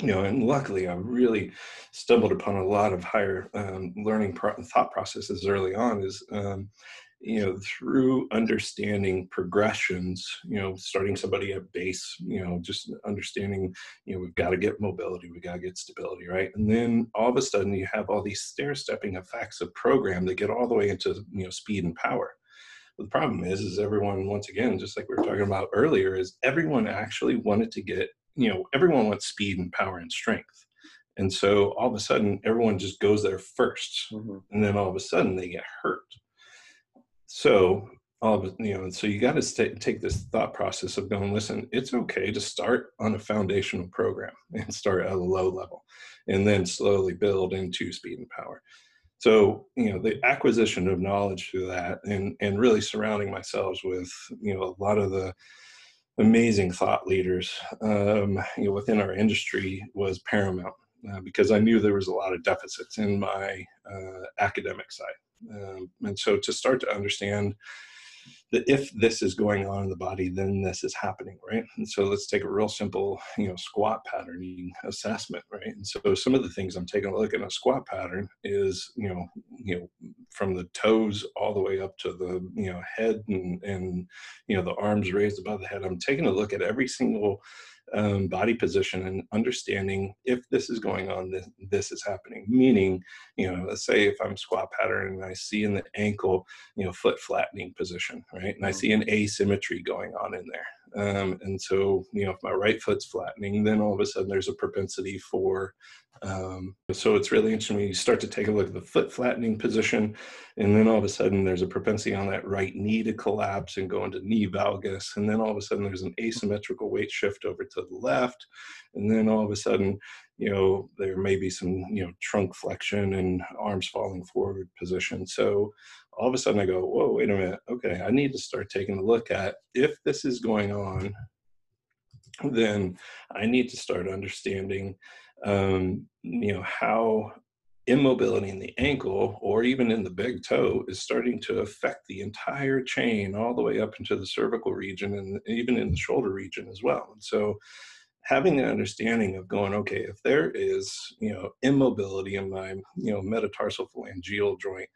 you know, and luckily I really stumbled upon a lot of higher um, learning pro- thought processes early on. Is um, you know through understanding progressions you know starting somebody at base you know just understanding you know we've got to get mobility we got to get stability right? And then all of a sudden you have all these stair stepping effects of program that get all the way into you know speed and power. But the problem is is everyone once again just like we were talking about earlier is everyone actually wanted to get you know everyone wants speed and power and strength. And so all of a sudden everyone just goes there 1st mm-hmm. and then all of a sudden they get hurt so all of you know, and so you got to take this thought process of going, listen, it's okay to start on a foundational program and start at a low level, and then slowly build into speed and power. So you know, the acquisition of knowledge through that, and and really surrounding myself with you know a lot of the amazing thought leaders um, you know, within our industry was paramount. uh, because I knew there was a lot of deficits in my uh, academic side. Um, and so to start to understand that if this is going on in the body, then this is happening, right? And so let's take a real simple, you know, squat patterning assessment, right? And so some of the things I'm taking a look at a squat pattern is, you know, you know, from the toes all the way up to the, you know, head and and you know the arms raised above the head. I'm taking a look at every single um, body position and understanding if this is going on, this, this is happening. Meaning, you know, let's say if I'm squat pattern and I see in the ankle, you know, foot flattening position, right? And I mm-hmm. see an asymmetry going on in there. Um, and so, you know, if my right foot's flattening, then all of a sudden there's a propensity for um, so it's really interesting when you start to take a look at the foot flattening position, and then all of a sudden there's a propensity on that right knee to collapse and go into knee valgus, and then all of a sudden there's an asymmetrical weight shift over to the left, and then all of a sudden, you know, there may be some you know trunk flexion and arms falling forward position. So all of a sudden I go, whoa, wait a minute, okay, I need to start taking a look at if this is going on, then I need to start understanding um, you know how immobility in the ankle or even in the big toe is starting to affect the entire chain all the way up into the cervical region and even in the shoulder region as well. And so having an understanding of going okay if there is you know immobility in my you know metatarsal phalangeal joint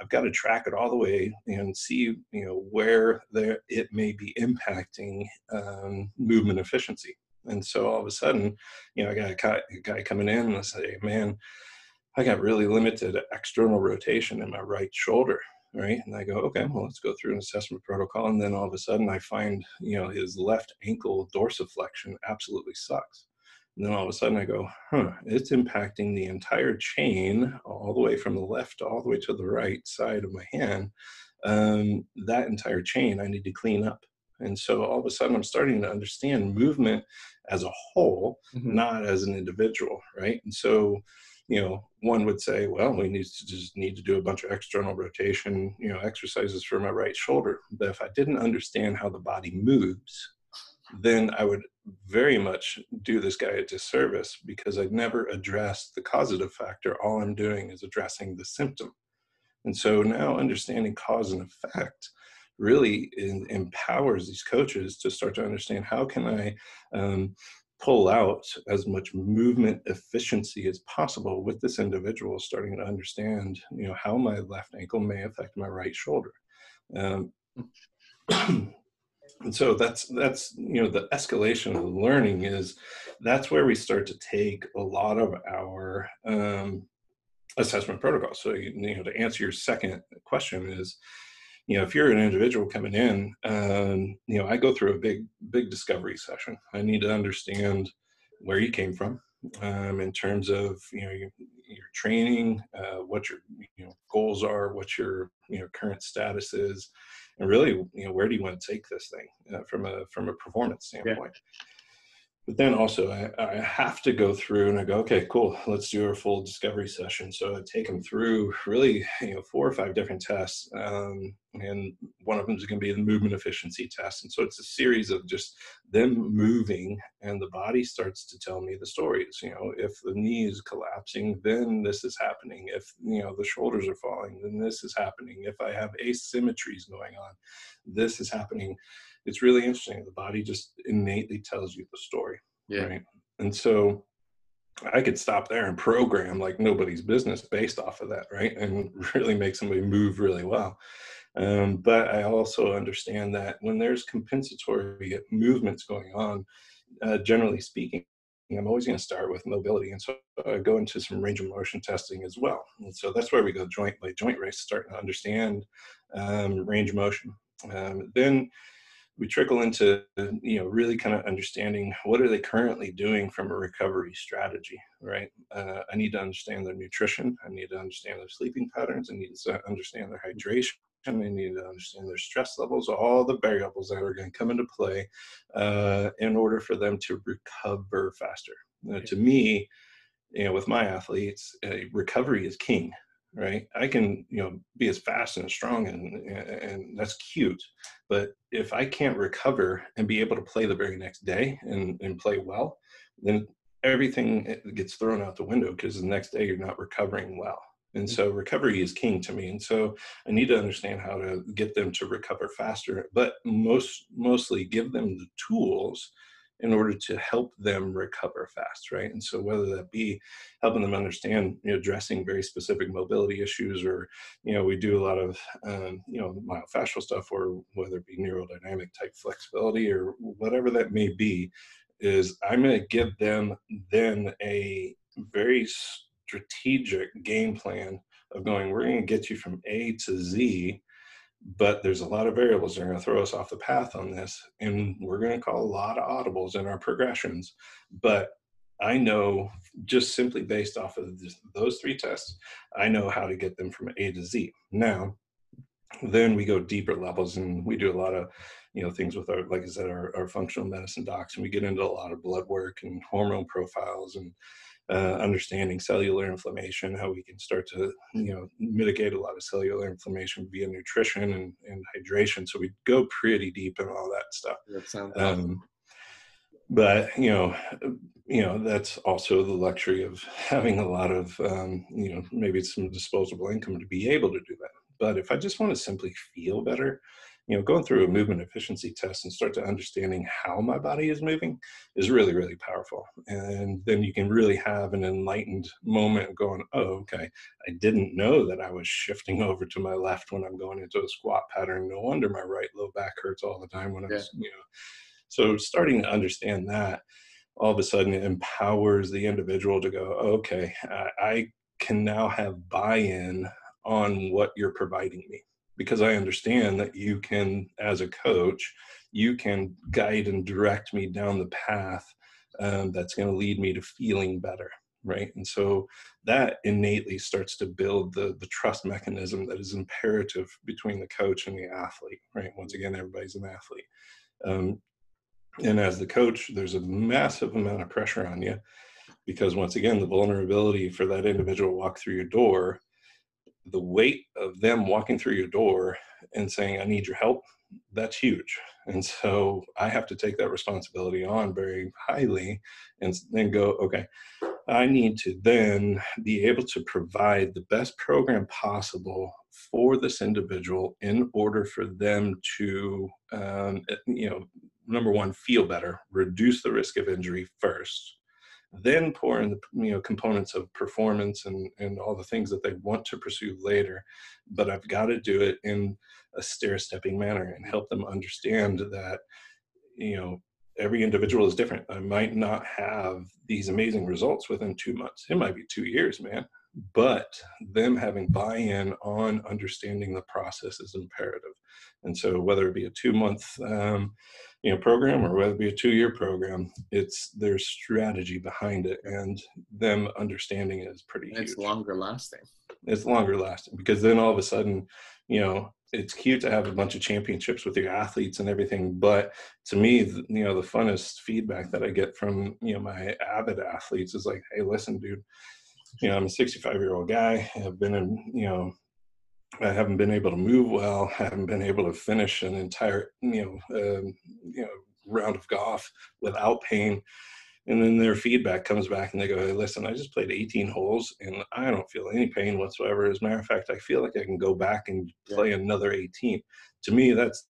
i've got to track it all the way and see you know where there it may be impacting um, movement efficiency and so all of a sudden, you know, I got a guy, coming in and I say, man, I got really limited external rotation in my right shoulder. Right. And I go, okay, well, let's go through an assessment protocol. And then all of a sudden I find, you know, his left ankle dorsiflexion absolutely sucks. And then all of a sudden I go, huh, it's impacting the entire chain all the way from the left all the way to the right side of my hand. Um, that entire chain I need to clean up. And so all of a sudden, I'm starting to understand movement as a whole, mm-hmm. not as an individual, right? And so, you know, one would say, well, we need to just need to do a bunch of external rotation, you know, exercises for my right shoulder. But if I didn't understand how the body moves, then I would very much do this guy a disservice because I'd never addressed the causative factor. All I'm doing is addressing the symptom. And so now understanding cause and effect really in, empowers these coaches to start to understand how can I um, pull out as much movement efficiency as possible with this individual starting to understand you know how my left ankle may affect my right shoulder um, and so that's that's you know the escalation of learning is that's where we start to take a lot of our um, assessment protocols so you, know to answer your second question is you know, if you're an individual coming in, um, you know, I go through a big, big discovery session. I need to understand where you came from um, in terms of, you know, your, your training, uh, what your, you know, goals are, what your, you know, current status is, and really, you know, where do you want to take this thing uh, from a, from a performance standpoint. But then also I, I, have to go through and I go, okay, cool, let's do our full discovery session. So I take them through really, you know, four or five different tests. Um, and one of them is going to be the movement efficiency test. And so it's a series of just them moving and the body starts to tell me the stories. You know, if the knee is collapsing, then this is happening. If, you know, the shoulders are falling, then this is happening. If I have asymmetries going on, this is happening it's really interesting. The body just innately tells you the story. Yeah. Right. And so I could stop there and program like nobody's business based off of that, right? And really make somebody move really well. Um, but I also understand that when there's compensatory movements going on, uh, generally speaking, I'm always going to start with mobility. And so I go into some range of motion testing as well. And so that's where we go joint by joint race, starting to understand um, range of motion. Um, then we trickle into you know really kind of understanding what are they currently doing from a recovery strategy right uh, i need to understand their nutrition i need to understand their sleeping patterns i need to understand their hydration I need to understand their stress levels, all the variables that are going to come into play uh, in order for them to recover faster. Uh, to me, you know, with my athletes, uh, recovery is king right i can you know be as fast and strong and and that's cute but if i can't recover and be able to play the very next day and, and play well then everything eh, gets thrown out the window because the next day you're not recovering well. And so recovery is king to me. And so I need to understand how to get them to recover faster, but most mostly give them the tools in order to help them recover fast, right? And so whether that be helping them understand, you know, addressing very specific mobility issues, or you know, we do a lot of um, you know myofascial stuff, or whether it be neurodynamic type flexibility or whatever that may be, is I'm going to give them then a very strategic game plan of going, we're going to get you from A to Z, but there's a lot of variables that are going to throw us off the path on this. And we're going to call a lot of audibles in our progressions. But I know just simply based off of this, those three tests, I know how to get them from A to Z. Now, then we go deeper levels and we do a lot of you know things with our like i said our, our functional medicine docs and we get into a lot of blood work and hormone profiles and uh, understanding cellular inflammation, how we can start to you know mitigate a lot of cellular inflammation via nutrition and, and hydration. So we go pretty deep in all that stuff. That sounds um, awesome. But you know, you know that's also the luxury of having a lot of um, you know maybe some disposable income to be able to do that. But if I just want to simply feel better, you know, going through a movement efficiency test and start to understanding how my body is moving is really, really powerful. And then you can really have an enlightened moment going, oh, okay, I didn't know that I was shifting over to my left when I'm going into a squat pattern. No wonder my right low back hurts all the time when I'm, you know. So starting to understand that all of a sudden it empowers the individual to go, okay, I, I can now have buy-in on what you're providing me because I understand that you can, as a coach, you can guide and direct me down the path um, that's going to lead me to feeling better right? And so that innately starts to build the the trust mechanism that is imperative between the coach and the athlete right? Once again everybody's an athlete. Um, and as the coach there's a massive amount of pressure on you because once again the vulnerability for that individual walk through your door the weight of them walking through your door and saying, I need your help, that's huge. And so I have to take that responsibility on very highly and then go, okay, I need to then be able to provide the best program possible for this individual in order for them to, um, you know, number one, feel better, reduce the risk of injury first then pour in the you know components of performance and and all the things that they want to pursue later but i've got to do it in a stair stepping manner and help them understand that you know every individual is different. I might not have these amazing results within two months. It might be two years man. But them having buy-in on understanding the process is imperative. And so whether it be a two month um, you know program or whether it be a two year program it's their strategy behind it and them understanding it is pretty it's longer lasting. It's longer lasting because then all of a sudden you know it's cute to have a bunch of championships with your athletes and everything but to me you know the funnest feedback that i get from you know my avid athletes is like hey listen dude you know i'm a 65 year old guy i've been in you know I haven't been able to move well. I haven't been able to finish an entire, you know, um, you know, round of golf without pain. And then their feedback comes back and they go, hey, listen, I just played 18 holes and I don't feel any pain whatsoever. As a matter of fact, I feel like I can go back and play another 18. To me, that's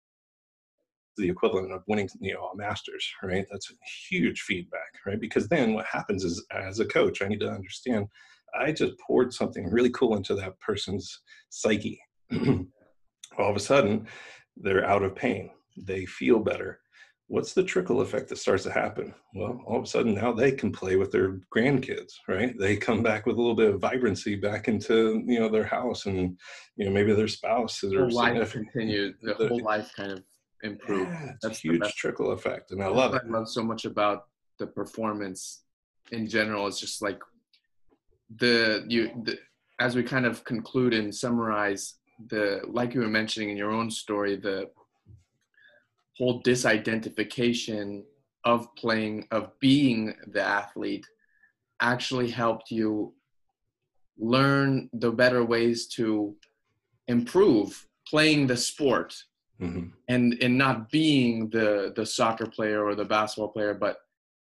the equivalent of winning, you know, a Masters, right? That's huge feedback, right? Because then what happens is, as a coach, I need to understand I just poured something really cool into that person's psyche. all of a sudden, they're out of pain. They feel better. What's the trickle effect that starts to happen? Well, all of a sudden now they can play with their grandkids, right? They come back with a little bit of vibrancy back into you know their house, and you know maybe their spouse is their life continue. The whole life kind of improve. Yeah, That's a huge trickle effect, and I love it. I love so much about the performance in general. It's just like the you the, as we kind of conclude and summarize the like you were mentioning in your own story the whole disidentification of playing of being the athlete actually helped you learn the better ways to improve playing the sport mm-hmm. and and not being the the soccer player or the basketball player but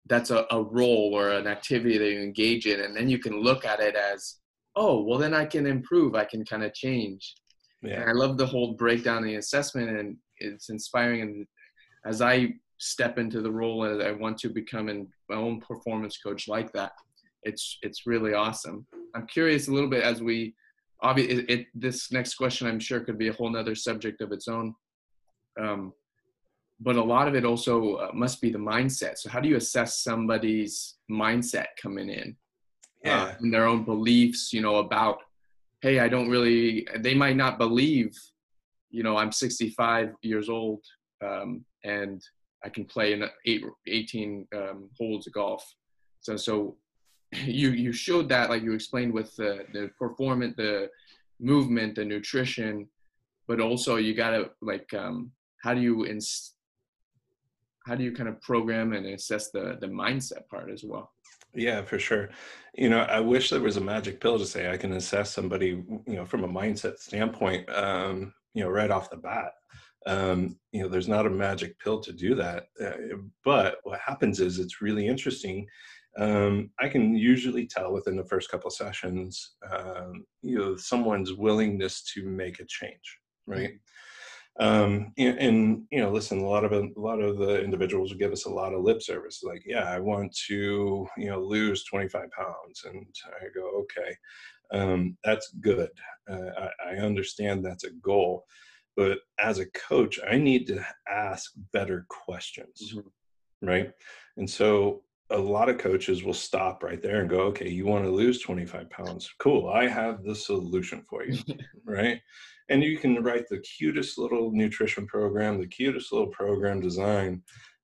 that's a, a role or an activity that you engage in and then you can look at it as oh well then i can improve i can kind of change. Yeah. and i love the whole breakdown the assessment and it's inspiring and as i step into the role and i want to become an, my own performance coach like that it's it's really awesome. I'm curious a little bit as we obviously it, it, this next question i'm sure could be a whole nother subject of its own. Um, but a lot of it also uh, must be the mindset. So how do you assess somebody's mindset coming in? Uh, yeah. Uh, and their own beliefs, you know, about, hey, I don't really, they might not believe, you know, I'm 65 years old um, and I can play in eight, 18 um, holes of golf. So, so you, you showed that, like you explained with the, the performance, the movement, the nutrition, but also you got to like, um, how do you inst- how do you kind of program and assess the the mindset part as well? Yeah for sure. You know i wish there was a magic pill to say i can assess somebody you know from a mindset standpoint um you know right off the bat. Um you know there's not a magic pill to do that uh, but what happens is it's really interesting. Um, I can usually tell within the first couple sessions, um, you know, someone's willingness to make a change, right? Mm-hmm um, and, and, you know listen a lot of a lot of the individuals will give us a lot of lip service like yeah i want to you know lose 25 pounds and i go okay. Um, that's good. Uh, I, I understand that's a goal but as a coach i need to ask better questions mm-hmm. right? And so a lot of coaches will stop right there and go okay you want to lose 25 pounds. Cool i have the solution for you right? And you can write the cutest little nutrition program the cutest little program design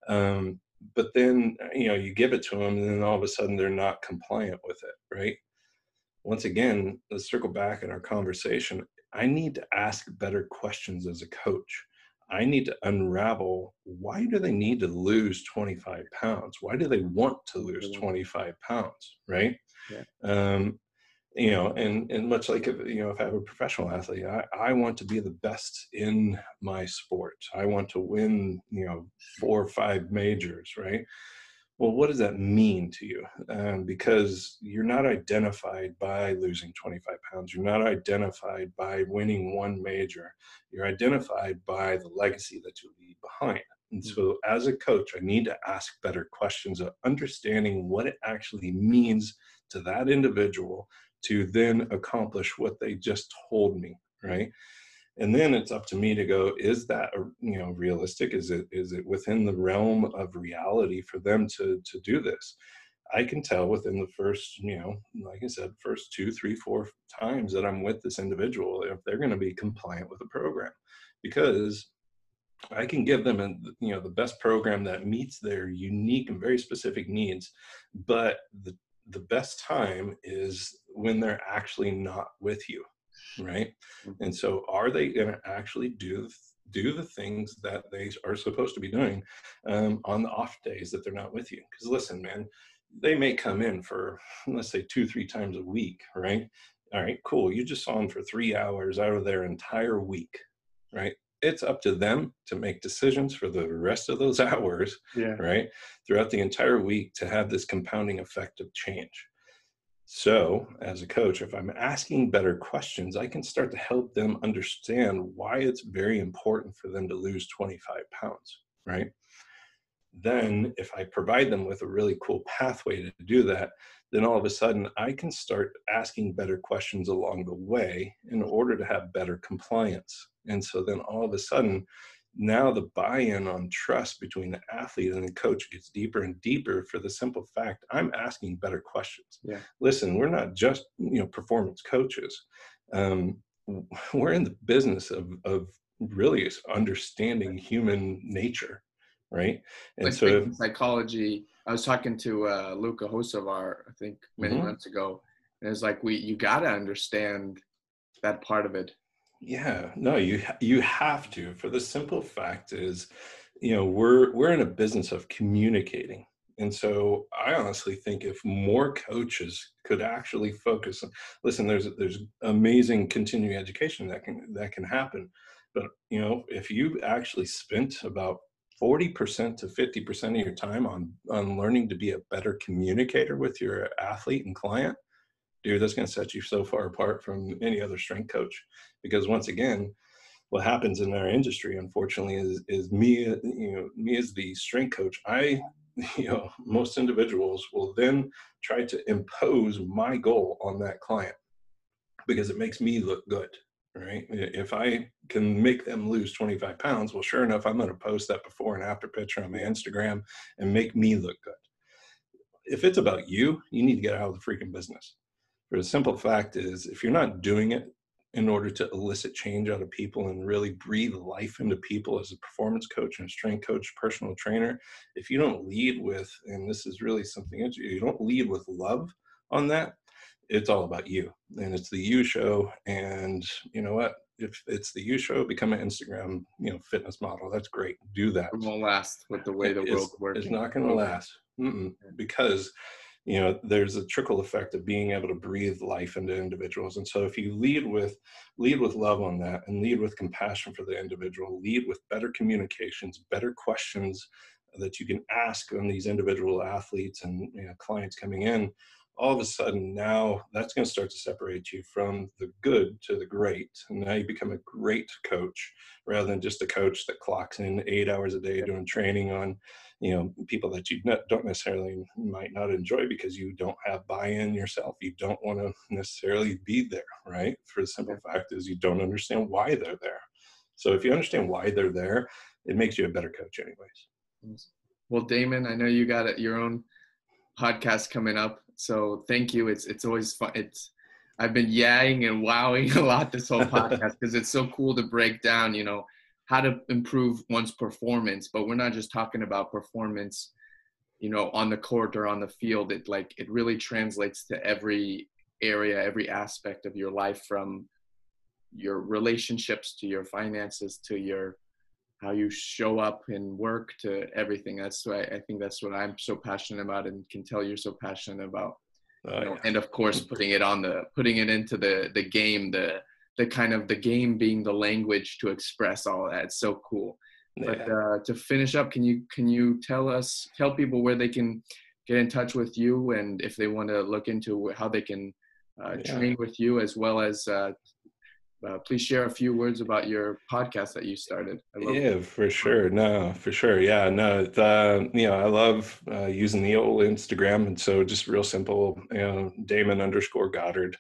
um, but then you know you give it to them and then all of a sudden they're not compliant with it right? Once again let's circle back in our conversation. I need to ask better questions as a coach i need to unravel why do they need to lose 25 pounds? Why do they want to lose 25 pounds right? Yeah. um, you know and and much like if, you know if i have a professional athlete I, I want to be the best in my sport. I want to win you know four or five majors right well what does that mean to you? Um, because you're not identified by losing 25 pounds. You're not identified by winning one major. You're identified by the legacy that you leave behind. And mm. so as a coach i need to ask better questions of understanding what it actually means to that individual to then accomplish what they just told me right and then it's up to me to go is that you know realistic? Is it is it within the realm of reality for them to to do this? I can tell within the first you know like i said first two three four times that i'm with this individual if they're going to be compliant with the program. Because i can give them a, you know the best program that meets their unique and very specific needs but the the best time is when they're actually not with you right? Mm-hmm. and so are they going to actually do do the things that they are supposed to be doing um, on the off days that they're not with you? Because listen man they may come in for let's say two three times a week right? All right cool you just saw them for three hours out of their entire week right? It's up to them to make decisions for the rest of those hours yeah. right throughout the entire week to have this compounding effect of change so as a coach if i'm asking better questions i can start to help them understand why it's very important for them to lose 25 pounds right then if i provide them with a really cool pathway to do that then all of a sudden I can start asking better questions along the way in order to have better compliance. And so then all of a sudden, now the buy-in on trust between the athlete and the coach gets deeper and deeper for the simple fact I'm asking better questions. Yeah. Listen, we're not just you know performance coaches. Um, we're in the business of of really understanding human nature, right? And like so psychology I was talking to uh, Luka Hocevar, I think many mm-hmm. months ago, and it's like we you got to understand that part of it. Yeah, no, you you have to. For the simple fact is, you know, we're we're in a business of communicating. And so I honestly think if more coaches could actually focus on listen, there's there's amazing continuing education that can that can happen. But you know, if you actually spent about 40% to 50% of your time on on learning to be a better communicator with your athlete and client dude that's going to set you so far apart from any other strength coach because once again what happens in our industry unfortunately is is me you know me as the strength coach i you know most individuals will then try to impose my goal on that client because it makes me look good right? If I can make them lose 25 pounds, well, sure enough, I'm going to post that before and after picture on my Instagram and make me look good. If it's about you, you need to get out of the freaking business. For the simple fact is, if you're not doing it in order to elicit change out of people and really breathe life into people as a performance coach and a strength coach, personal trainer, if you don't lead with, and this is really something, you don't lead with love on that, it's all about you. And it's the you show and you know what? If it's the you show become an instagram you know fitness model. That's great. Do that. It won't last with the way the world works it's not going to last. Mm-mm. because you know there's a trickle effect of being able to breathe life into individuals. And so if you lead with lead with love on that and lead with compassion for the individual lead with better communications better questions that you can ask on these individual athletes and you know, clients coming in all of a sudden now that's going to start to separate you from the good to the great. And now you become a great coach rather than just a coach that clocks in eight hours a day doing training on you know people that you don't necessarily might not enjoy because you don't have buy-in yourself. You don't want to necessarily be there right? For the simple fact is you don't understand why they're there. So if you understand why they're there it makes you a better coach anyways. Well damon i know you got your own podcast coming up so thank you. It's it's always fun. It's I've been yaying and wowing a lot this whole podcast because it's so cool to break down, you know, how to improve one's performance. But we're not just talking about performance, you know, on the court or on the field. It like it really translates to every area, every aspect of your life from your relationships to your finances to your how you show up and work to everything. That's why I think that's what I'm so passionate about and can tell you're so passionate about. Uh, you know, yeah. And of course, putting it on the putting it into the the game, the the kind of the game being the language to express all that. It's so cool. Yeah. But uh, to finish up, can you can you tell us tell people where they can get in touch with you and if they want to look into how they can uh, yeah. train with you as well as uh, please share a few words about your podcast that you started. yeah, it. for sure. No, for sure. Yeah, no, you know, I love uh, using the old Instagram. And so just real simple, you know, Damon underscore Goddard,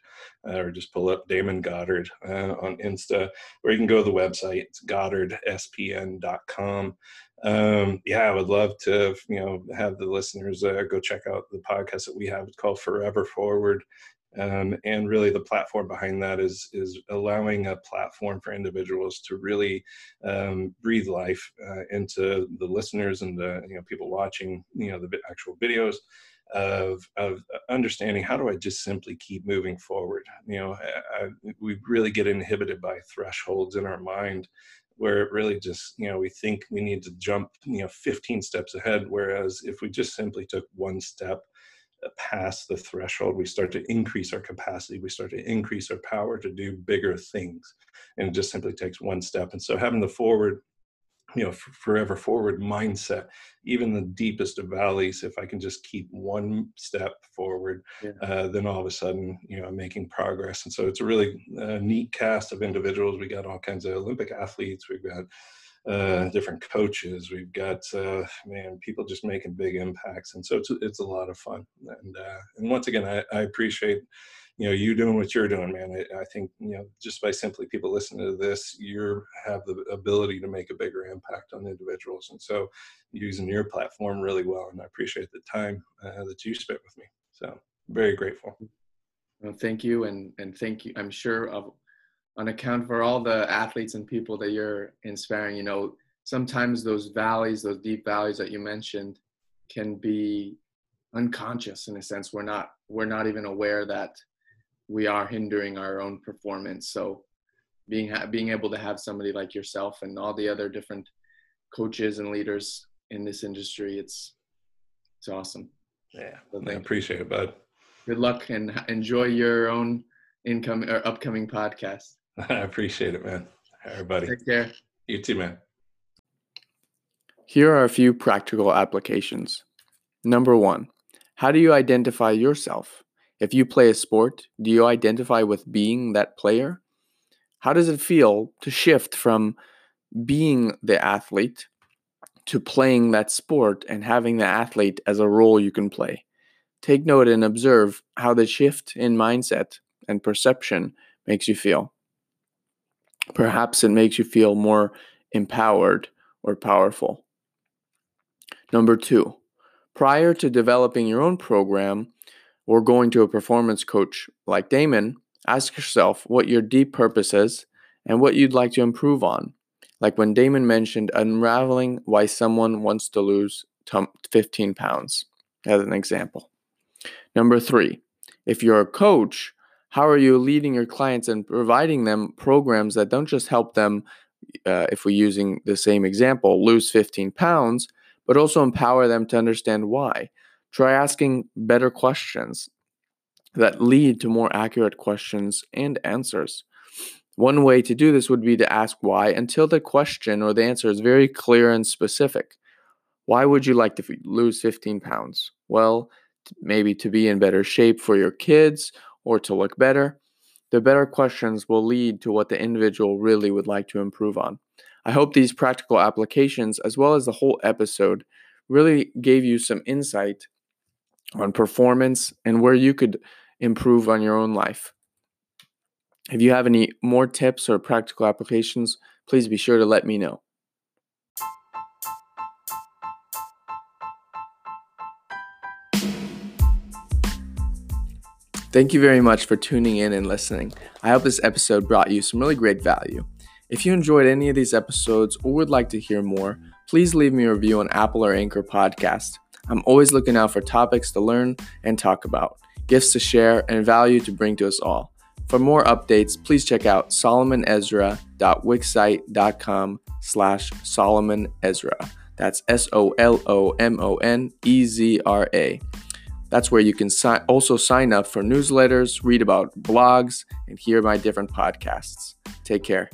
uh, or just pull up Damon Goddard uh, on Insta, or you can go to the website. It's goddardspn.com. Um, yeah, I would love to, you know, have the listeners uh, go check out the podcast that we have. It's called Forever Forward. Um, and really, the platform behind that is is allowing a platform for individuals to really um, breathe life uh, into the listeners and the you know people watching you know the actual videos of of understanding how do I just simply keep moving forward. You know, I, I, we really get inhibited by thresholds in our mind where it really just you know we think we need to jump you know 15 steps ahead whereas if we just simply took one step past the threshold, we start to increase our capacity, we start to increase our power to do bigger things. And it just simply takes one step. And so having the forward, you know, forever forward mindset, even the deepest of valleys, if I can just keep one step forward, yeah. uh, then all of a sudden, you know, I'm making progress. And so it's a really uh, neat cast of individuals. We got all kinds of Olympic athletes. We've got uh, different coaches. We've got uh, man, people just making big impacts, and so it's it's a lot of fun. And uh, and once again, I, I appreciate you know you doing what you're doing, man. I, I, think you know just by simply people listening to this, you have the ability to make a bigger impact on individuals, and so using your platform really well. And I appreciate the time uh, that you spent with me. So very grateful. Well, thank you, and and thank you. I'm sure of on account for all the athletes and people that you're inspiring you know sometimes those valleys those deep valleys that you mentioned can be unconscious in a sense. We're not we're not even aware that we are hindering our own performance. So being being able to have somebody like yourself and all the other different coaches and leaders in this industry it's it's awesome. Yeah so i appreciate it bud. Good luck and enjoy your own income or upcoming podcast I appreciate it, man. Everybody. Take care. You too, man. Here are a few practical applications. Number one, how do you identify yourself? If you play a sport, do you identify with being that player? How does it feel to shift from being the athlete to playing that sport and having the athlete as a role you can play? Take note and observe how the shift in mindset and perception makes you feel. Perhaps it makes you feel more empowered or powerful. Number two, prior to developing your own program or going to a performance coach like Damon, ask yourself what your deep purpose is and what you'd like to improve on. Like when Damon mentioned unraveling why someone wants to lose 15 pounds, as an example. Number three, if you're a coach, how are you leading your clients and providing them programs that don't just help them, uh, if we're using the same example, lose 15 pounds, but also empower them to understand why. Try asking better questions that lead to more accurate questions and answers. One way to do this would be to ask why until the question or the answer is very clear and specific. Why would you like to lose 15 pounds? Well, maybe to be in better shape for your kids or to look better. The better questions will lead to what the individual really would like to improve on. I hope these practical applications, as well as the whole episode, really gave you some insight on performance and where you could improve on your own life. If you have any more tips or practical applications, please be sure to let me know. Thank you very much for tuning in and listening. I hope this episode brought you some really great value. If you enjoyed any of these episodes or would like to hear more, please leave me a review on Apple or Anchor Podcast. I'm always looking out for topics to learn and talk about, gifts to share, and value to bring to us all. For more updates, please check out solomonezra.wixsite.com slash Solomon. That's S-O-L-O-M-O-N-E-Z-R-A. That's where you can si- also sign up for newsletters, read about blogs, and hear my different podcasts. Take care.